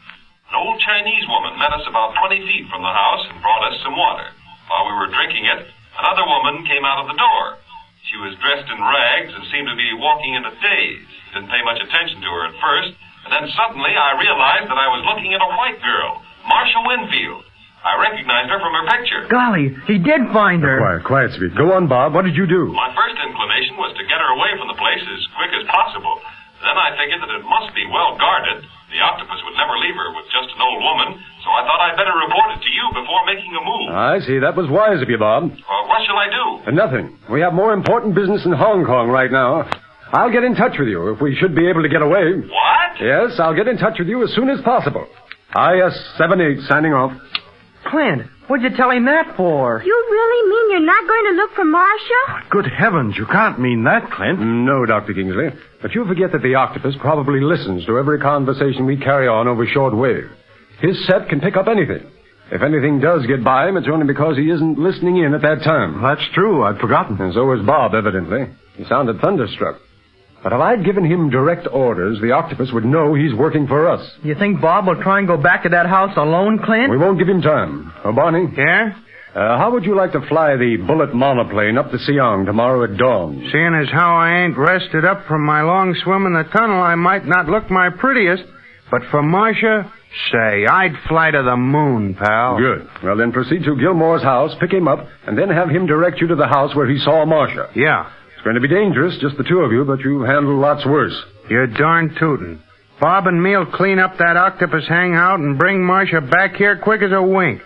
An old Chinese woman met us about 20 feet from the house and brought us some water. While we were drinking it, another woman came out of the door. She was dressed in rags and seemed to be walking in a daze. Didn't pay much attention to her at first, and then suddenly I realized that I was looking at a white girl, Marcia Winfield. I recognized her from her picture. Golly, he did find her. Quiet, quiet, Speed. Go on, Bob. What did you do? My first inclination was to get her away from the place as quick as possible. Then I figured that it must be well guarded. The octopus would never leave her with just an old woman, so I thought I'd better report it to you before making a move. I see. That was wise of you, Bob. Uh, what shall I do? Uh, nothing. We have more important business in Hong Kong right now. I'll get in touch with you if we should be able to get away. What? Yes, I'll get in touch with you as soon as possible. IS-78 signing off. Clint, what'd you tell him that for? You really mean you're not going to look for Marcia? Good heavens, you can't mean that, Clint. No, Dr. Kingsley. But you forget that the octopus probably listens to every conversation we carry on over short wave. His set can pick up anything. If anything does get by him, it's only because he isn't listening in at that time. That's true. I'd forgotten. And so was Bob, evidently. He sounded thunderstruck. But if I'd given him direct orders, the octopus would know he's working for us. You think Bob will try and go back to that house alone, Clint? We won't give him time. Oh, Barney? Yeah? Uh, how would you like to fly the bullet monoplane up to Siang tomorrow at dawn? Seeing as how I ain't rested up from my long swim in the tunnel, I might not look my prettiest. But for Marcia, say, I'd fly to the moon, pal. Good. Well, then proceed to Gilmore's house, pick him up, and then have him direct you to the house where he saw Marcia. Yeah. It's going to be dangerous, just the two of you, but you've handled lots worse. You're darn tootin'. Bob and me'll clean up that octopus hangout and bring Marcia back here quick as a wink.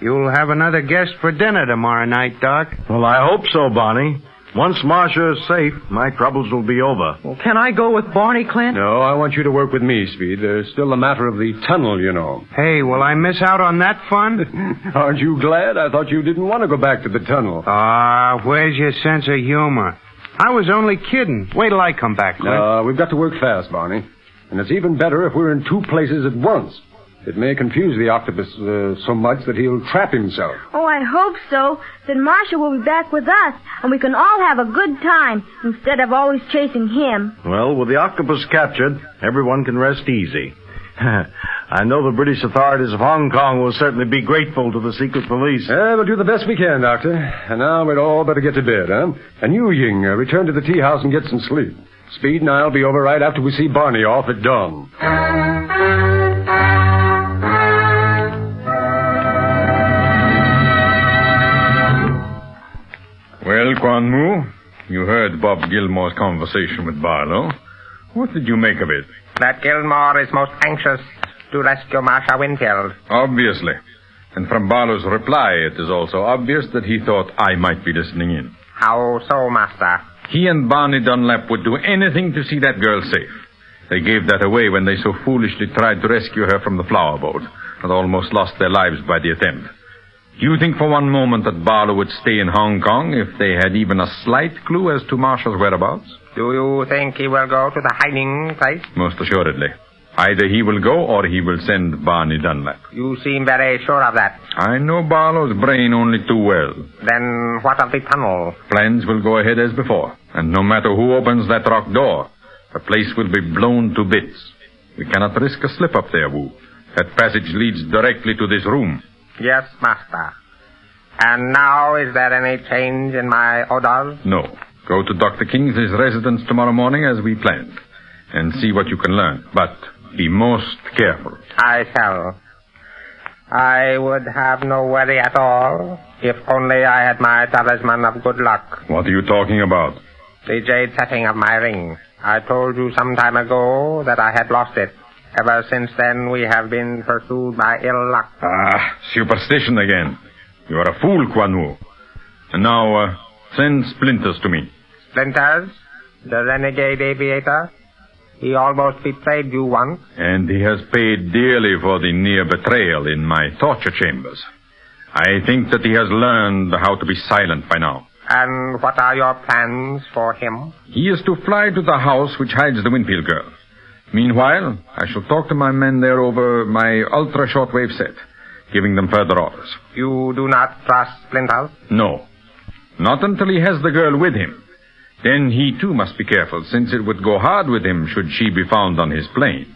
You'll have another guest for dinner tomorrow night, Doc. Well, I hope so, Barney. Once Marcia is safe, my troubles will be over. Well, can I go with Barney, Clint? No, I want you to work with me, Speed. There's still the matter of the tunnel, you know. Hey, will I miss out on that fun? Aren't you glad? I thought you didn't want to go back to the tunnel. Ah, where's your sense of humor? I was only kidding. Wait till I come back, Clint. Uh, we've got to work fast, Barney. And it's even better if we're in two places at once. It may confuse the octopus uh, so much that he'll trap himself. Oh, I hope so. Then Marcia will be back with us, and we can all have a good time instead of always chasing him. Well, with the octopus captured, everyone can rest easy. I know the British authorities of Hong Kong will certainly be grateful to the secret police. Uh, we'll do the best we can, Doctor. And now we'd all better get to bed, huh? And you, Ying, uh, return to the tea house and get some sleep. Speed and I'll be over right after we see Barney off at dawn. Well, Quan Wu, you heard Bob Gilmore's conversation with Barlow. What did you make of it? That Gilmore is most anxious to rescue Marcia Winfield. Obviously. And from Barlow's reply, it is also obvious that he thought I might be listening in. How so, Master? He and Barney Dunlap would do anything to see that girl safe. They gave that away when they so foolishly tried to rescue her from the flower boat and almost lost their lives by the attempt. Do you think for one moment that Barlow would stay in Hong Kong if they had even a slight clue as to Marcia's whereabouts? Do you think he will go to the hiding place? Most assuredly. Either he will go or he will send Barney Dunlap. You seem very sure of that. I know Barlow's brain only too well. Then what of the tunnel? Plans will go ahead as before, and no matter who opens that rock door, the place will be blown to bits. We cannot risk a slip up there, Wu. That passage leads directly to this room. Yes, Master. And now, is there any change in my orders? No. Go to Dr. Kingsley's residence tomorrow morning as we planned, and see what you can learn. But be most careful. I shall. I would have no worry at all if only I had my talisman of good luck. What are you talking about? The jade setting of my ring. I told you some time ago that I had lost it. Ever since then, we have been pursued by ill luck. Ah, superstition again. You are a fool, Quan Wu. And now, uh, send Splinters to me. Splinters? The renegade aviator? He almost betrayed you once. And he has paid dearly for the near betrayal in my torture chambers. I think that he has learned how to be silent by now. And what are your plans for him? He is to fly to the house which hides the Winfield girl. Meanwhile, I shall talk to my men there over my ultra shortwave set, giving them further orders. You do not trust Splinters? No. Not until he has the girl with him. Then he too must be careful, since it would go hard with him should she be found on his plane.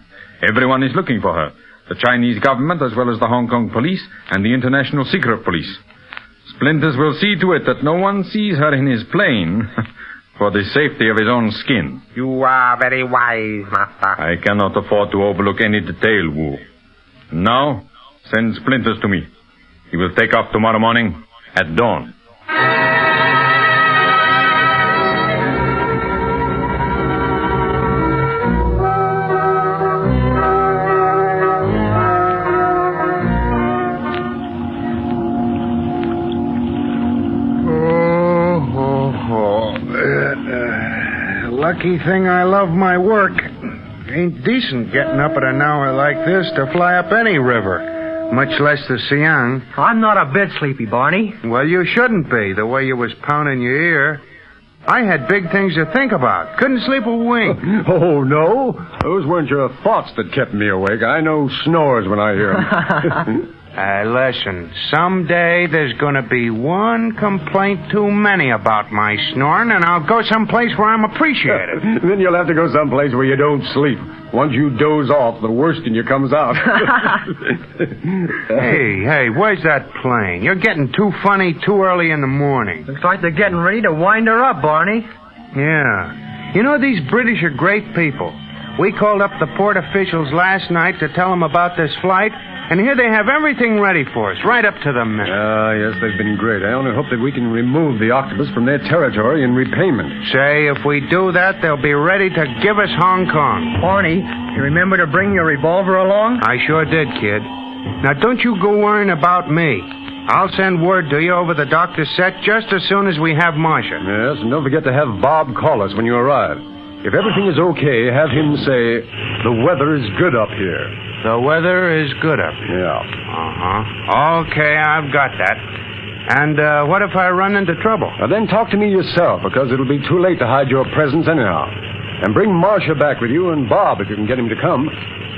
Everyone is looking for her. The Chinese government, as well as the Hong Kong police, and the International Secret Police. Splinters will see to it that no one sees her in his plane for the safety of his own skin. You are very wise, Master. I cannot afford to overlook any detail, Wu. Now, send Splinters to me. He will take off tomorrow morning at dawn. Lucky thing I love my work. Ain't decent getting up at an hour like this to fly up any river, much less the Siang. I'm not a bit sleepy, Barney. Well, you shouldn't be, the way you was pounding your ear. I had big things to think about. Couldn't sleep a wink. Oh, no. Those weren't your thoughts that kept me awake. I know snores when I hear 'em. Uh, listen, someday there's going to be one complaint too many about my snoring, and I'll go someplace where I'm appreciated. then you'll have to go someplace where you don't sleep. Once you doze off, the worst in you comes out. hey, hey, where's that plane? You're getting too funny too early in the morning. Looks like they're getting ready to wind her up, Barney. Yeah. You know, these British are great people. We called up the port officials last night to tell them about this flight, and here they have everything ready for us, right up to the minute. Ah, yes, they've been great. I only hope that we can remove the octopus from their territory in repayment. Say, if we do that, they'll be ready to give us Hong Kong. Barney, you remember to bring your revolver along? I sure did, kid. Now, don't you go worrying about me. I'll send word to you over the doctor's set just as soon as we have Marcia. Yes, and don't forget to have Bob call us when you arrive. If everything is okay, have him say, the weather is good up here. The weather is good up here. Yeah. Uh-huh. Okay, I've got that. And uh, what if I run into trouble? Now then talk to me yourself, because it'll be too late to hide your presence anyhow. And bring Marcia back with you and Bob if you can get him to come.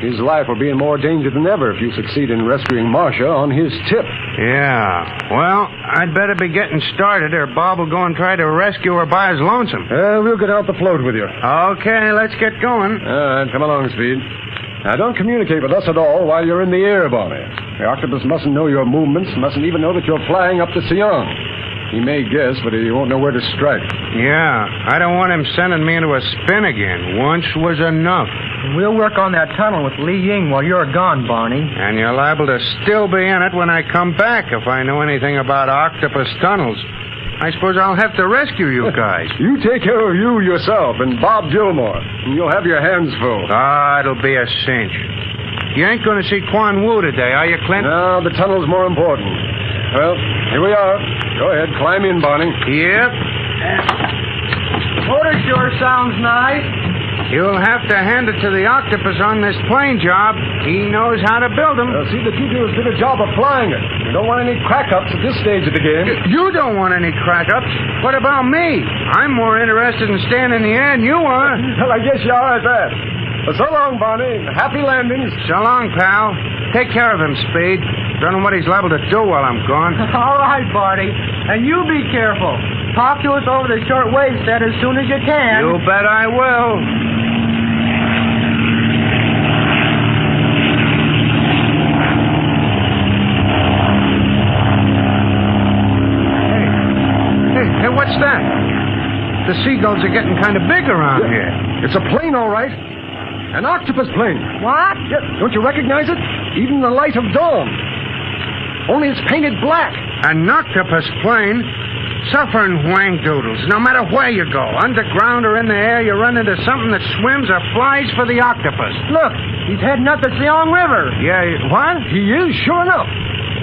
His life will be in more danger than ever if you succeed in rescuing Marcia on his tip. Yeah. Well, I'd better be getting started, or Bob will go and try to rescue her by his lonesome. Uh, we'll get out the float with you. Okay, let's get going. All right, come along, Speed. Now, don't communicate with us at all while you're in the air, Barney. The octopus mustn't know your movements, mustn't even know that you're flying up to Siang. He may guess, but he won't know where to strike. Yeah, I don't want him sending me into a spin again. Once was enough. We'll work on that tunnel with Li Ying while you're gone, Barney. And you're liable to still be in it when I come back if I know anything about octopus tunnels. I suppose I'll have to rescue you guys. You take care of you yourself and Bob Gilmore, and you'll have your hands full. Ah, it'll be a cinch. You ain't going to see Quan Wu today, are you, Clint? No, the tunnel's more important. Well, here we are. Go ahead, climb in, Barney. Yep. Motor sure sounds nice. You'll have to hand it to the octopus on this plane job. He knows how to build them. Uh, see that you do as good a job of flying it. You don't want any crack-ups at this stage of the game. You don't want any crack-ups. What about me? I'm more interested in staying in the air than you are. well, I guess you are at that. Well, so long, Barney. Happy landings. So long, pal. Take care of him, Speed. Don't know what he's liable to do while I'm gone. All right, Barney. And you be careful. Talk to us over the short wave set as soon as you can. You bet I will. Hey, hey, what's that? The seagulls are getting kind of big around here. It's a plane, all right. An octopus plane. What? Yeah, don't you recognize it? Even in the light of dawn. Only it's painted black. An octopus plane? Suffering wang doodles. No matter where you go, underground or in the air, you run into something that swims or flies for the octopus. Look, he's heading up the Siang River. Yeah, what? He is, sure enough.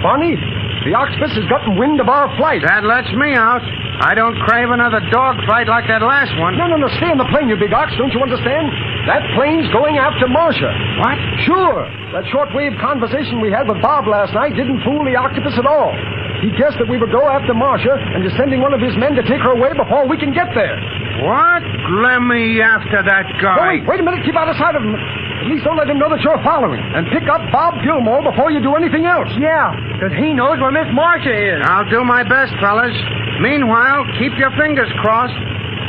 Barney, the octopus has gotten wind of our flight. That lets me out. I don't crave another dogfight like that last one. No, no, no. Stay in the plane, you big ox. Don't you understand? That plane's going after Marcia. What? Sure. That shortwave conversation we had with Bob last night didn't fool the octopus at all. He guessed that we would go after Marcia and is sending one of his men to take her away before we can get there. What? Let me after that guy. wait, wait a minute. Keep out of sight of him. At least don't let him know that you're following. And pick up Bob Gilmore before you do anything else. Yeah, because he knows where Miss Marcia is. I'll do my best, fellas. Meanwhile, keep your fingers crossed.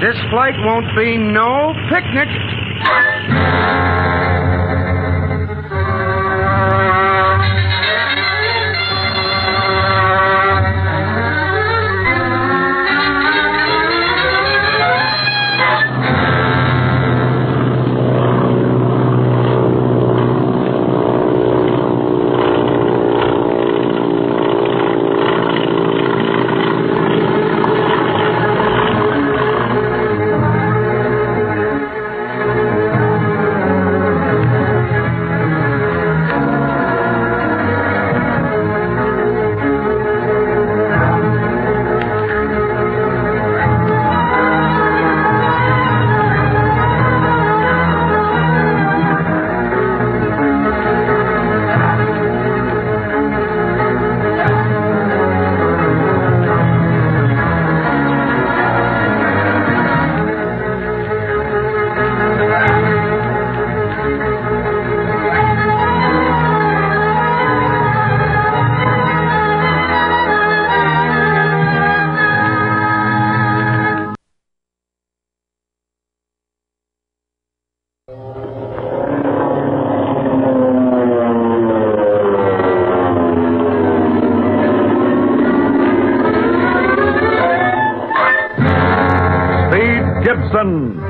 This flight won't be no picnic.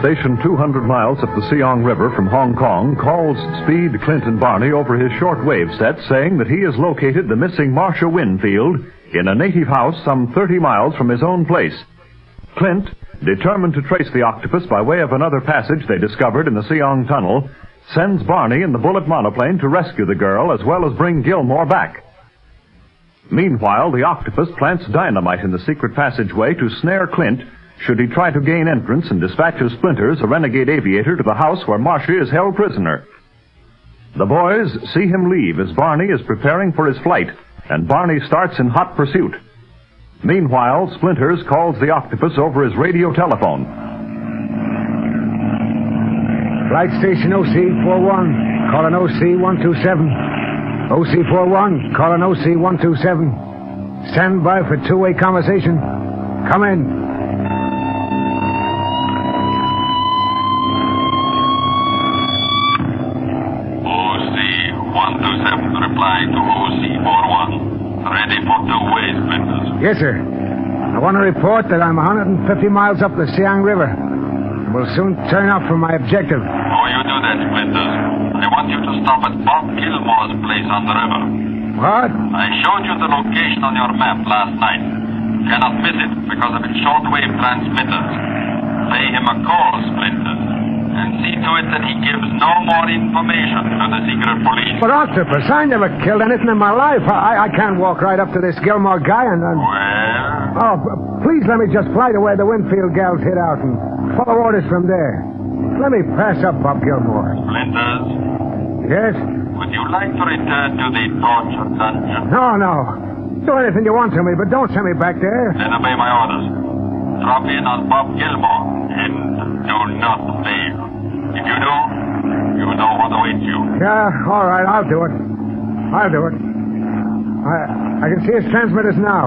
Stationed 200 miles up the Siang River from Hong Kong, calls Speed, Clint, and Barney over his shortwave set, saying that he has located the missing Marcia Winfield in a native house some 30 miles from his own place. Clint, determined to trace the octopus by way of another passage they discovered in the Siang Tunnel, sends Barney in the bullet monoplane to rescue the girl as well as bring Gilmore back. Meanwhile, the octopus plants dynamite in the secret passageway to snare Clint should he try to gain entrance and dispatches Splinters, a renegade aviator, to the house where Marcia is held prisoner. The boys see him leave as Barney is preparing for his flight, and Barney starts in hot pursuit. Meanwhile, Splinters calls the octopus over his radio telephone. Flight station OC41, call an OC127. OC41, call an OC127. Stand by for two-way conversation. Come in. Yes, sir. I want to report that I'm 150 miles up the Siang River. will soon turn off from my objective. Before you do that, Splinters, I want you to stop at Bob Gilmore's place on the river. What? I showed you the location on your map last night. You cannot miss it because of its shortwave transmitters. Pay him a call, Splinters, and see to it that he gives no more information to the secret police. But Octopus, I never killed anything in my life. I, I can't walk right up to this Gilmore guy and... and... Oh, please let me just fly to where the Winfield gals hid out and follow orders from there. Let me pass up Bob Gilmore. Splinters, Yes? would you like to return to the torture dungeon? No, no. Do anything you want to me, but don't send me back there. Then obey my orders. Drop in on Bob Gilmore and do not fail. If you do, you know what awaits you. Yeah, all right, I'll do it. I'll do it. I, I can see his transmitters now.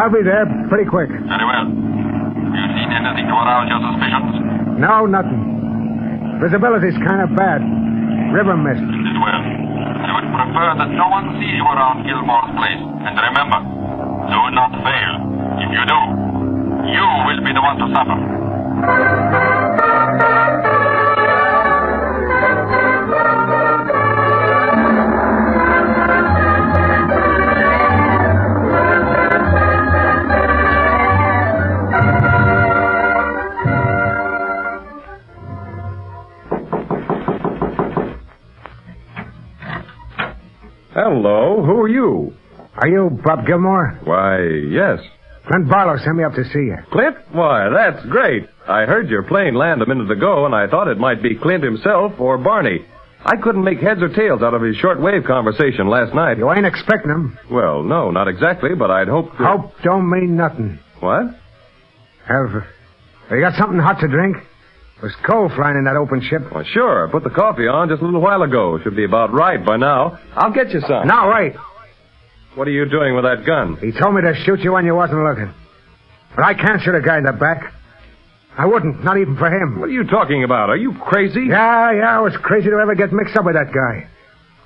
I'll be there pretty quick. Very well. Have you seen anything to arouse your suspicions? No, nothing. Visibility's kind of bad. River mist. It is well. I would prefer that no one sees you around Gilmore's place. And remember, do not fail. If you do, you will be the one to suffer. Hello, who are you? Are you Bob Gilmore? Why, yes. Clint Barlow sent me up to see you. Clint? Why, that's great. I heard your plane land a minute ago, and I thought it might be Clint himself or Barney. I couldn't make heads or tails out of his shortwave conversation last night. You ain't expecting him. Well, no, not exactly, but I'd hoped. To... Hope don't mean nothing. What? Have, have you got something hot to drink? There's coal flying in that open ship. Well, sure. I put the coffee on just a little while ago. Should be about right by now. I'll get you some. Now, wait. What are you doing with that gun? He told me to shoot you when you wasn't looking. But I can't shoot a guy in the back. I wouldn't, not even for him. What are you talking about? Are you crazy? Yeah, yeah, I was crazy to ever get mixed up with that guy.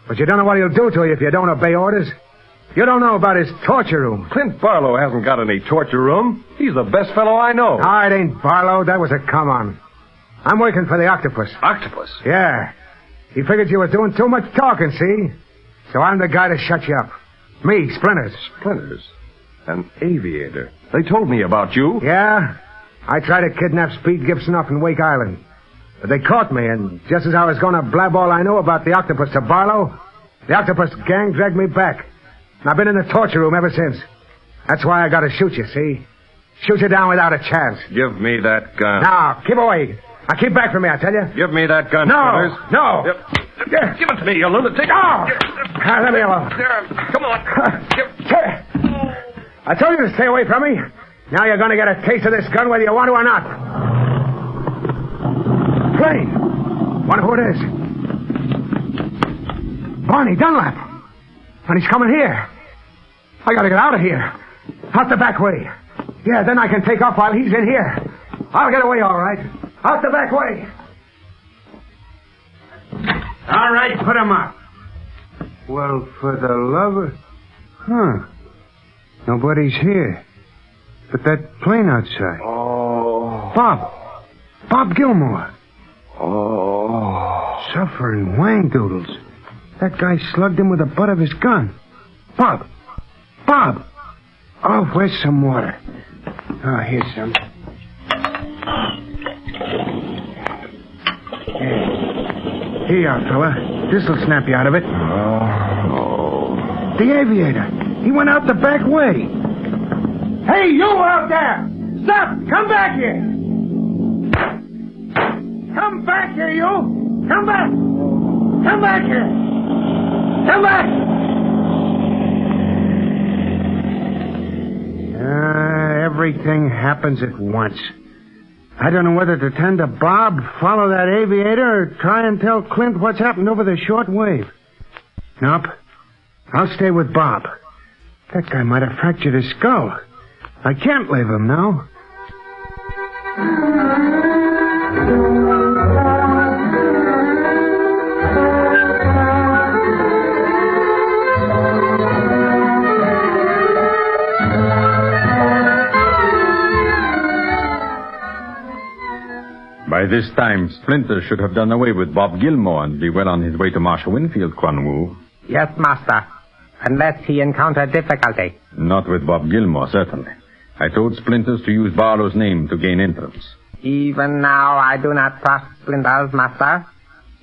But you don't know what he'll do to you if you don't obey orders. You don't know about his torture room. Clint Barlow hasn't got any torture room. He's the best fellow I know. No, it ain't Barlow. That was a come on. I'm working for the octopus. Octopus? Yeah. He figured you were doing too much talking, see? So I'm the guy to shut you up. Me, Splinters. Splinters? An aviator. They told me about you. Yeah? I tried to kidnap Speed Gibson off in Wake Island. But they caught me, and just as I was going to blab all I know about the octopus to Barlow, the octopus gang dragged me back. And I've been in the torture room ever since. That's why I gotta shoot you, see? Shoot you down without a chance. Give me that gun. Now, keep away. Now, keep back from me, I tell you. Give me that gun, No, Splinters. no. Yep. Give it to me, you lunatic. Oh! Ah, let me alone. Come on. I told you to stay away from me. Now you're going to get a taste of this gun whether you want to or not. Plane. Wonder who it is. Barney Dunlap. And he's coming here. I got to get out of here. Out the back way. Yeah, then I can take off while he's in here. I'll get away all right. Out the back way. All right, put him up. Well, for the love of... Huh. Nobody's here. But that plane outside. Oh. Bob. Bob Gilmore. Oh. Suffering wang doodles. That guy slugged him with the butt of his gun. Bob. Bob. Oh, where's some water? Oh, here's some. Here. You are, fella. This'll snap you out of it. Oh. The aviator. He went out the back way. Hey, you out there! Stop! Come back here! Come back here, you! Come back! Come back here! Come back! Uh, everything happens at once. I don't know whether to tend to Bob, follow that aviator, or try and tell Clint what's happened over the short wave. Nope. I'll stay with Bob. That guy might have fractured his skull. I can't leave him now. By this time, Splinter should have done away with Bob Gilmore and be well on his way to Marcia Winfield, Quan Wu. Yes, master. Unless he encounter difficulty. Not with Bob Gilmore, certainly. I told Splinters to use Barlow's name to gain entrance. Even now, I do not trust Splinters, master.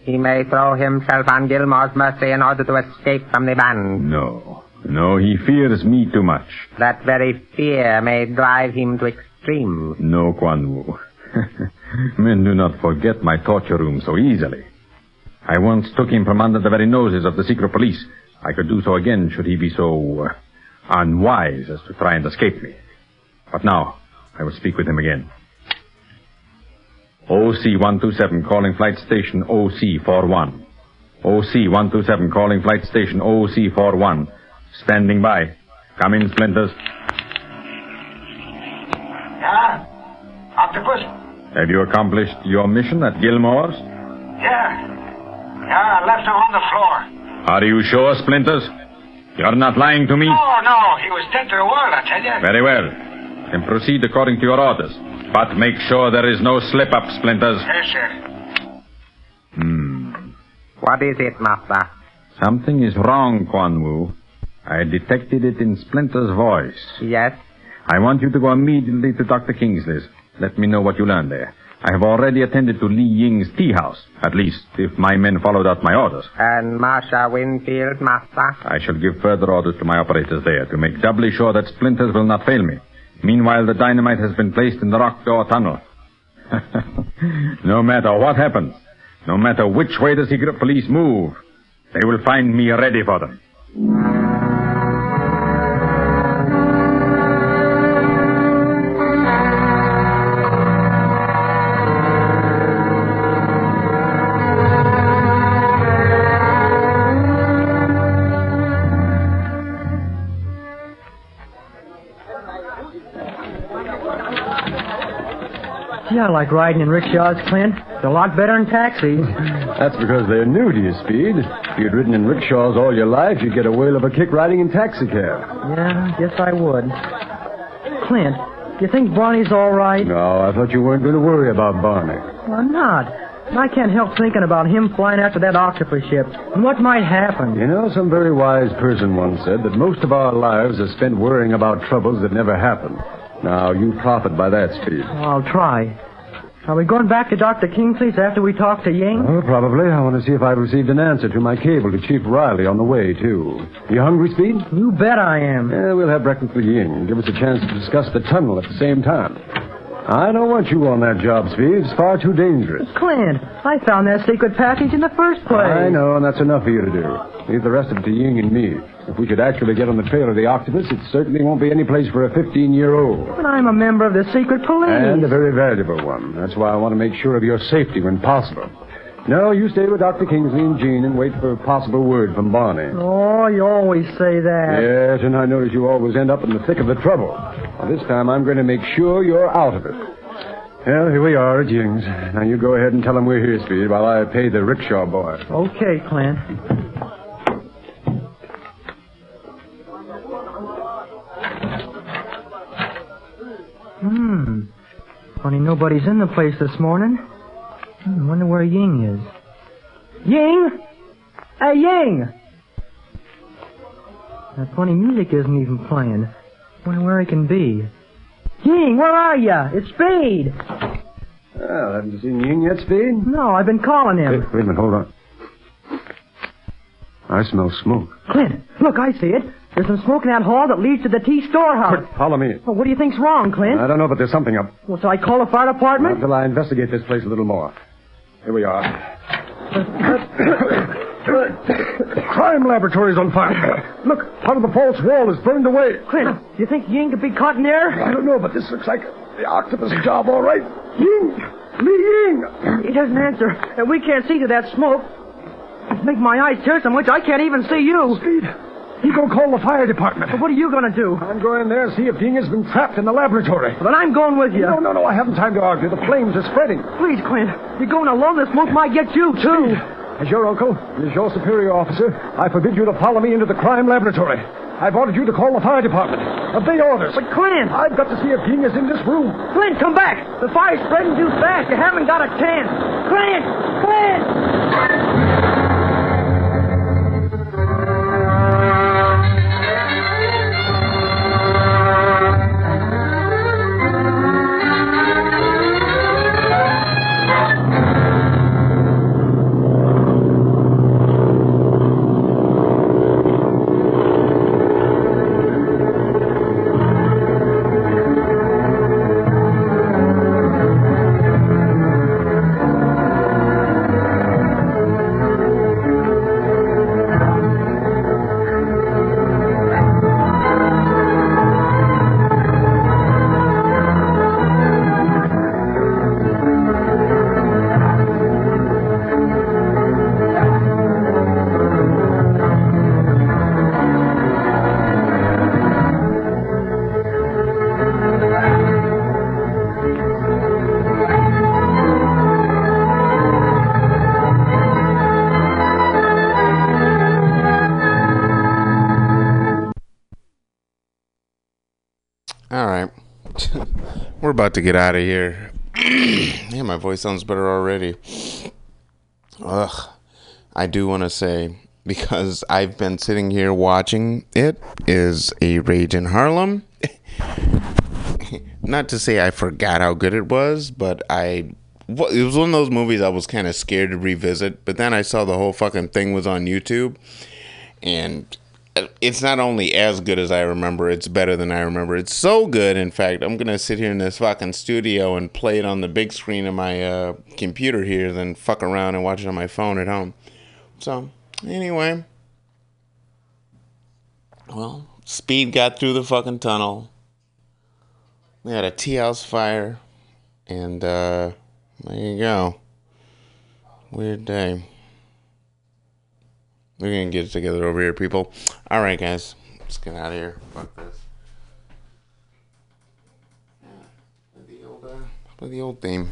He may throw himself on Gilmore's mercy in order to escape from the band. No. No, he fears me too much. That very fear may drive him to extremes. No, Quan Wu. Men do not forget my torture room so easily. I once took him from under the very noses of the secret police. I could do so again should he be so uh, unwise as to try and escape me. But now, I will speak with him again. OC-127 calling flight station OC-41. OC-127 calling flight station OC-41. Standing by. Come in, Splinters. Yeah? Octopus? Have you accomplished your mission at Gilmore's? Yeah. Yeah, I left him on the floor. Are you sure, Splinters? You're not lying to me? No, no, he was dead to the world, I tell you. Very well. Then proceed according to your orders. But make sure there is no slip up, Splinters. Yes, sir. Hmm. What is it, Master? Something is wrong, Quan Wu. I detected it in Splinter's voice. Yes? I want you to go immediately to Dr. Kingsley's. Let me know what you learn there. I have already attended to Li Ying's tea house. At least, if my men followed out my orders. And Marcia Winfield, Master? I shall give further orders to my operators there to make doubly sure that Splinters will not fail me. Meanwhile, the dynamite has been placed in the rock door tunnel. no matter what happens, no matter which way the secret police move, they will find me ready for them. Like riding in rickshaws, Clint. They're a lot better than taxis. That's because they're new to your Speed. If you'd ridden in rickshaws all your life, you'd get a whale of a kick riding in taxicab. Yeah, guess I would. Clint, do you think Barney's all right? No, I thought you weren't going to worry about Barney. Well, I'm not. I can't help thinking about him flying after that octopus ship and what might happen. You know, some very wise person once said that most of our lives are spent worrying about troubles that never happen. Now, you profit by that, Speed. I'll try. Are we going back to Dr. Kingsley's after we talk to Ying? Oh, probably. I want to see if I've received an answer to my cable to Chief Riley on the way, too. You hungry, Speed? You bet I am. Yeah, we'll have breakfast with Ying. Give us a chance to discuss the tunnel at the same time. I don't want you on that job, Speed. It's far too dangerous. Clint, I found that secret package in the first place. I know, and that's enough for you to do. Leave the rest of it to Ying and me. If we should actually get on the trail of the octopus, it certainly won't be any place for a 15-year-old. But I'm a member of the secret police. And a very valuable one. That's why I want to make sure of your safety when possible. No, you stay with Dr. Kingsley and Jean and wait for a possible word from Barney. Oh, you always say that. Yes, and I notice you always end up in the thick of the trouble. Well, this time I'm going to make sure you're out of it. Well, here we are at Ying's. Now you go ahead and tell them we're here, Speed, while I pay the rickshaw boy. Okay, Clint. Hmm. Funny nobody's in the place this morning. Hmm, wonder where Ying is. Ying! Hey, Ying! That funny music isn't even playing. Wonder where he can be. Ying, where are you? It's Speed. Well, haven't you seen Ying yet, Speed? No, I've been calling Hey, him. wait a minute, hold on. I smell smoke. Clint, look, I see it. There's some smoke in that hall that leads to the tea storehouse. Follow me. Well, what do you think's wrong, Clint? I don't know, but there's something up. Well, so I call the fire department? Until I investigate this place a little more. Here we are. Crime laboratory's on fire. Look, part of the false wall is burned away. Clint, do you think Ying could be caught in there? I don't know, but this looks like the octopus job, all right. Ying! Li Ying! He doesn't answer, and we can't see through that smoke. It's making my eyes tear so much I can't even see you. Speed, you go call the fire department. But what are you going to do? I'm going in there and see if Ying has been trapped in the laboratory. Then I'm going with you. No, no, no, I haven't time to argue. The flames are spreading. Please, Clint. You're going alone. The smoke might get you, too. As your uncle, as your superior officer, I forbid you to follow me into the crime laboratory. I've ordered you to call the fire department. Obey orders. But, Clint! I've got to see if Ying is in this room. Clint, come back! The fire's spreading too fast. You haven't got a chance. Clint! Clint! About to get out of here. yeah, my voice sounds better already. Ugh. I do want to say, because I've been sitting here watching it, is a Rage in Harlem. Not to say I forgot how good it was, but I. It was one of those movies I was kind of scared to revisit, but then I saw the whole fucking thing was on YouTube, and it's not only as good as I remember, it's better than I remember. It's so good, in fact, I'm gonna sit here in this fucking studio and play it on the big screen of my uh, computer here, than fuck around and watch it on my phone at home. So, anyway, well, Speed got through the fucking tunnel. We had a tea house fire, and uh, there you go. Weird day. We're gonna get it together over here, people. All right, guys, let's get out of here. Fuck this. Play the old, uh, play the old theme.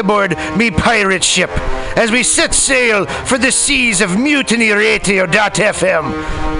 Aboard me pirate ship as we set sail for the seas of Mutiny mutinyradio.fm.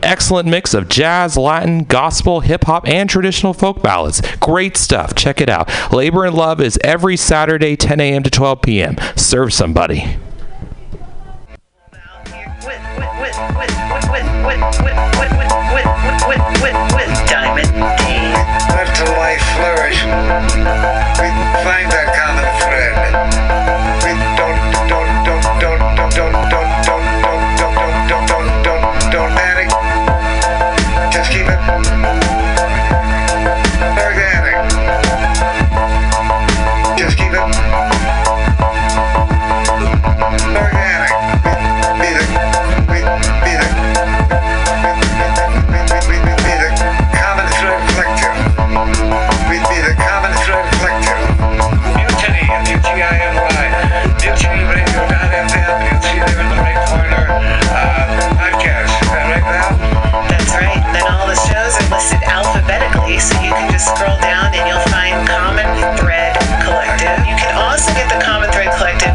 excellent mix of jazz, Latin, gospel, hip hop, and traditional folk ballads. Great stuff. Check it out. Labor and Love is every Saturday, 10 a.m. to 12 p.m. Serve somebody. Let the life flourish. We find that common thread. Thank you.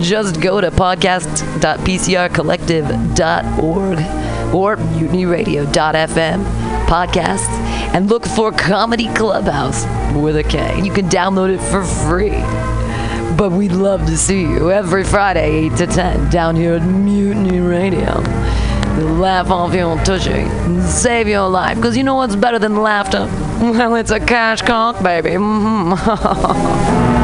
Just go to podcast.pcrcollective.org or mutinyradio.fm podcasts and look for Comedy Clubhouse with a K. You can download it for free. But we'd love to see you every Friday, 8 to 10, down here at Mutiny Radio. Laugh off your tushy save your life. Because you know what's better than laughter? Well, it's a cash cock, baby. Mhm.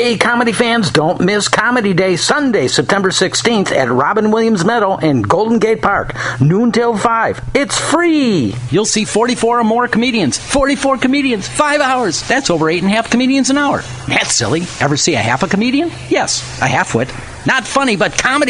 Hey, comedy fans, don't miss Comedy Day Sunday, September 16th at Robin Williams Meadow in Golden Gate Park, noon till 5. It's free! You'll see 44 or more comedians. 44 comedians, 5 hours. That's over 8.5 comedians an hour. That's silly. Ever see a half a comedian? Yes, a half wit. Not funny, but comedy